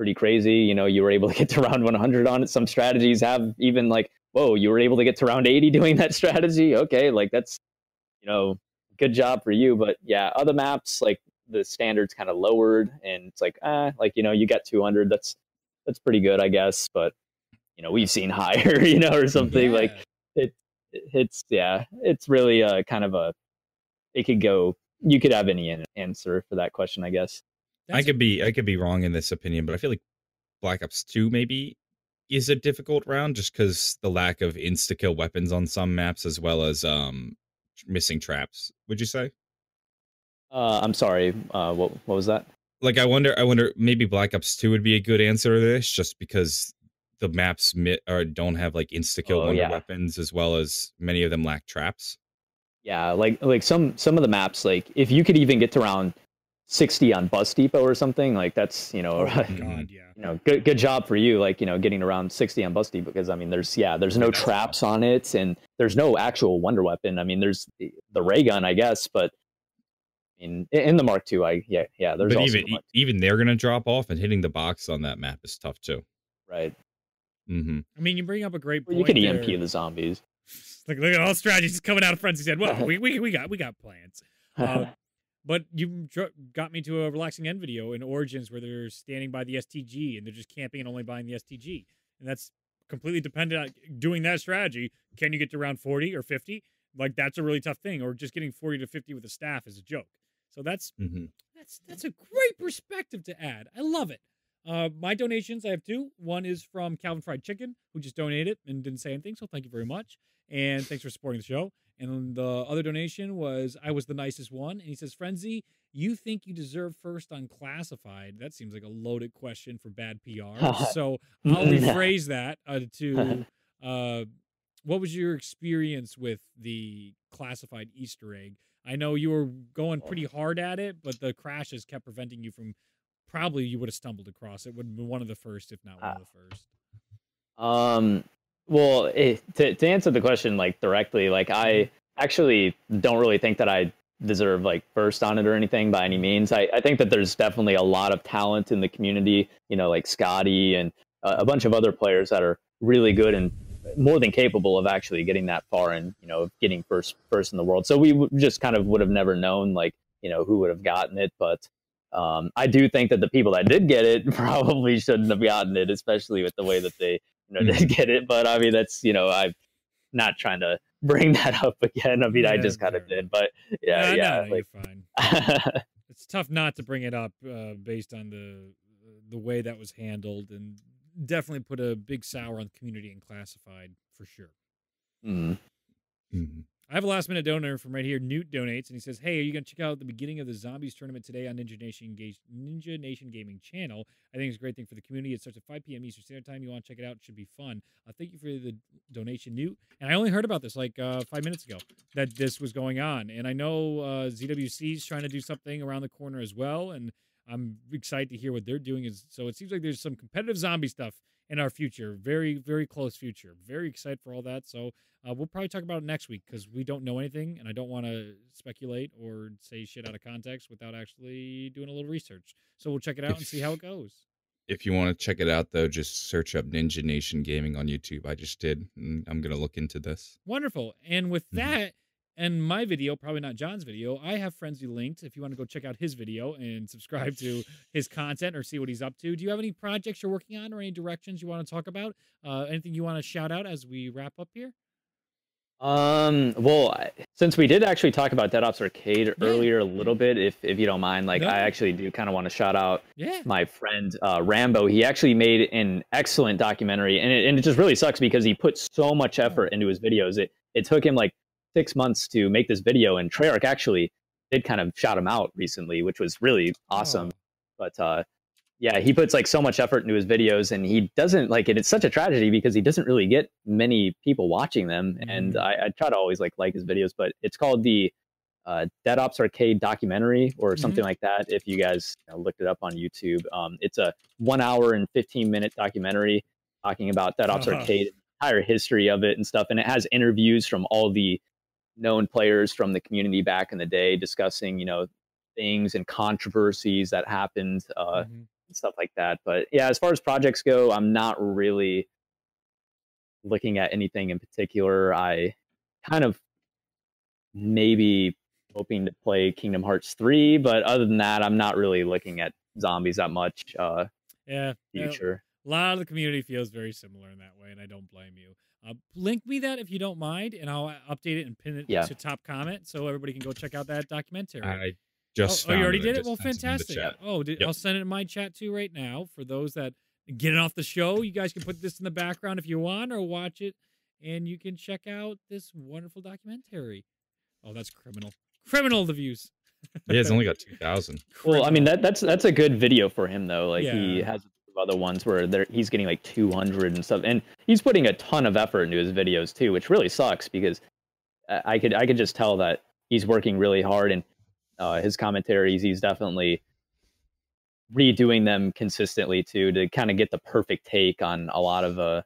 pretty crazy. You know, you were able to get to round 100 on it. Some strategies have even like, whoa, you were able to get to round 80 doing that strategy. Okay, like that's, you know, good job for you. But yeah, other maps, like the standards kind of lowered and it's like, ah, like, you know, you got 200. That's, that's pretty good, I guess. But, you know, we've seen higher, you know, or something like it, it's, yeah, it's really uh kind of a, it could go, you could have any answer for that question, I guess. I could be I could be wrong in this opinion, but I feel like Black Ops Two maybe is a difficult round just because the lack of insta kill weapons on some maps as well as um missing traps. Would you say? Uh, I'm sorry. Uh, what what was that? like I wonder, I wonder maybe Black Ops Two would be a good answer to this, just because the maps mi- or don't have like insta kill Oh, yeah. weapons, as well as many of them lack traps. Yeah, like like some some of the maps, like if you could even get to round 60 on Bus Depot or something, like that's you know, Oh you god, yeah. know, good good job for you, like you know, getting around 60 on Bus Depot because I mean, there's yeah, there's no traps on it and there's no actual wonder weapon. I mean, there's the, the ray gun, I guess, but in in the Mark II, I yeah yeah, there's but also even the even they're gonna drop off, and hitting the box on that map is tough too. II, right. hmm I mean, you bring up a great Well, point. you could EMP there. the zombies. Look, look at all strategies coming out of Frenzy said, Well, we, we, we got we got plans. Uh, But you got me to a relaxing end video in Origins where they're standing by the STG and they're just camping and only buying the STG, and that's completely dependent on doing that strategy. Can you get to round forty or fifty? Like that's a really tough thing. Or just getting forty to fifty with a staff is a joke. So that's hmm that's that's a great perspective to add. I love it. Uh, my donations, I have two. One is from Calvin Fried Chicken, who just donated and didn't say anything, so thank you very much. And thanks for supporting the show. And the other donation was I was the nicest one, and he says, Frenzy, you think you deserve first on classified? That seems like a loaded question for bad PR. so I'll rephrase that uh, to uh, what was your experience with the classified Easter egg? I know you were going pretty hard at it, but the crashes kept preventing you from. Probably you would have stumbled across it. Would have been one of the first, if not one Uh, of the first. Um, well, it, to to answer the question like directly, like I actually don't really think that I deserve like first on it or anything by any means. I, I think that there's definitely a lot of talent in the community. You know, like Scotty and a bunch of other players that are really good and more than capable of actually getting that far and you know getting first first in the world. So we w- just kind of would have never known like you know who would have gotten it, but. Um, I do think that the people that did get it probably shouldn't have gotten it, especially with the way that they you know, did get it. But I mean, that's you know, I'm not trying to bring that up again. I mean, I just kind of did, but yeah, Nah, yeah, no, no, like, you're fine. It's tough not to bring it up uh, based on the the way that was handled, and definitely put a big sour on the community and classified for sure. mm, Mhm. I have a last minute donor from right here. Newt donates and he says, "Hey, are you gonna check out the beginning of the Zombies tournament today on Ninja Nation Ninja Nation Gaming channel? I think it's a great thing for the community. It starts at 5 p.m. Eastern Standard Time. You want to check it out? It should be fun. Uh, thank you for the donation, Newt. And I only heard about this like uh, five minutes ago that this was going on, and I know uh, ZWC is trying to do something around the corner as well, and I'm excited to hear what they're doing. Is so it seems like there's some competitive zombie stuff in our future, very very close future. Very excited for all that. So uh, we'll probably talk about it next week because we don't know anything, and I don't want to speculate or say shit out of context without actually doing a little research. So we'll check it out and see how it goes. If you want to check it out, though, just search up Ninja Nation Gaming on YouTube. I just did. I'm gonna look into this. Wonderful. And with Mhm. that, and my video, probably not John's video, I have Frenzy linked if you want to go check out his video and subscribe to his content or see what he's up to. Do you have any projects you're working on or any directions you want to talk about? Uh, anything you want to shout out as we wrap up here? um, well, I- since we did actually talk about Dead Ops Arcade Yeah. earlier a little bit, if if you don't mind, like No. I actually do kind of want to shout out Yeah. my friend uh, Rambo. He actually made an excellent documentary, and it, and it just really sucks because he put so much effort into his videos. It it took him like six months to make this video, and Treyarch actually did kind of shout him out recently, which was really awesome. Oh. But uh, yeah, he puts like so much effort into his videos, and he doesn't like it. It's such a tragedy because he doesn't really get many people watching them, and Mhm. I, I try to always like like his videos. But it's called the uh, Dead Ops Arcade documentary or something like that. If you guys you know, looked it up on YouTube, um, it's a one hour and 15 minute documentary talking about Dead Ops Uh-huh. Arcade, entire history of it and stuff. And it has interviews from all the known players from the community back in the day discussing, you know, things and controversies that happened, uh, Mhm. stuff like that. But yeah, as far as projects go, I'm not really looking at anything in particular. I kind of maybe hoping to play Kingdom Hearts 3, but other than that, I'm not really looking at zombies that much uh Yeah. yeah. future. A lot of the community feels very similar in that way, and I don't blame you. Uh, link me that if you don't mind, and I'll uh, update it and pin it Yeah. to top comment so everybody can go check out that documentary. I just. oh, oh, you already I did it. Well, sent it in the fantastic. Oh, did, Yep. I'll send it in my chat too right now for those that getting off the show. You guys can put this in the background if you want, or watch it, and you can check out this wonderful documentary. Oh, that's criminal. Criminal the views. Yeah, it's only got two thousand. Well, I mean that that's that's a good video for him though. Like he has other ones where there, he's getting like 200 and stuff, and he's putting a ton of effort into his videos too, which really sucks because I could I could just tell that he's working really hard and uh, his commentaries he's definitely redoing them consistently too to kind of get the perfect take on a lot of uh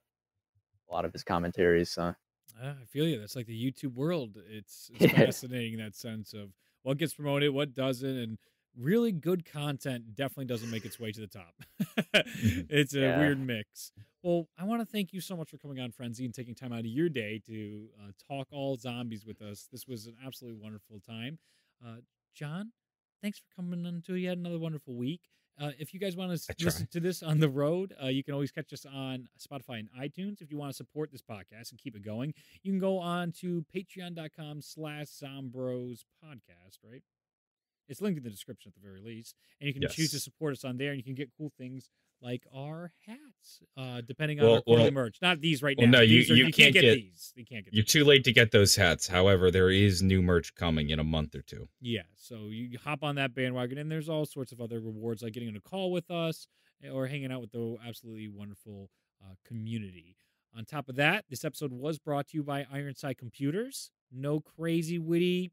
a lot of his commentaries. So Ah, I feel you. That's like the YouTube world. It's, it's fascinating in that sense of what gets promoted, what doesn't, and really good content definitely doesn't make its way to the top. it's a Yeah. weird mix. Well, I want to thank you so much for coming on Frenzy and taking time out of your day to uh, talk all zombies with us. This was an absolutely wonderful time. Uh, John, thanks for coming on to yet another wonderful week. Uh, if you guys want to listen to this on the road, uh, you can always catch us on Spotify and iTunes. If you want to support this podcast and keep it going, you can go on to patreon.com slash zombroz podcast, right? It's linked in the description at the very least. And you can choose to support us on there and you can get cool things like our hats, uh, depending on Well- our quarterly well- merch. Not these right well, now. no, you- are- you can't can't get, get- these. You can't get You're these. too late to get those hats. However, there is new merch coming in a month or two. Yeah, so you hop on that bandwagon, and there's all sorts of other rewards like getting on a call with us eh, or hanging out with the absolutely wonderful uh, community. On top of that, this episode was brought to you by Ironside Computers. No crazy witty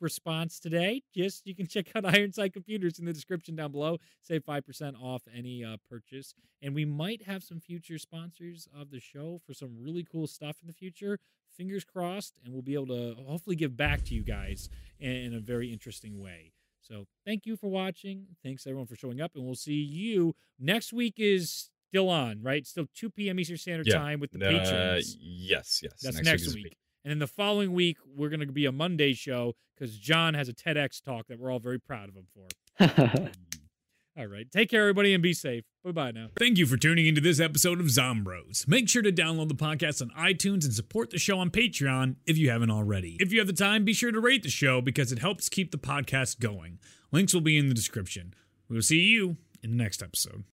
response today. Just you can check out Ironside Computers in the description down below. Save five percent off any uh, purchase, and we might have some future sponsors of the show for some really cool stuff in the future. Fingers crossed, and we'll be able to hopefully give back to you guys in, a very interesting way. So thank you for watching. Thanks everyone for showing up, and we'll see you next week. Is still on, right? Still 2 p.m. Eastern Standard Yeah. Time with the Uh, patrons. yes, yes. That's next, week. week. And then the following week, we're going to be a Monday show because John has a TEDx talk that we're all very proud of him for. Mm. All right. Take care, everybody, and be safe. Bye bye now. Thank you for tuning into this episode of Zombroz. Make sure to download the podcast on iTunes and support the show on Patreon if you haven't already. If you have the time, be sure to rate the show because it helps keep the podcast going. Links will be in the description. We will see you in the next episode.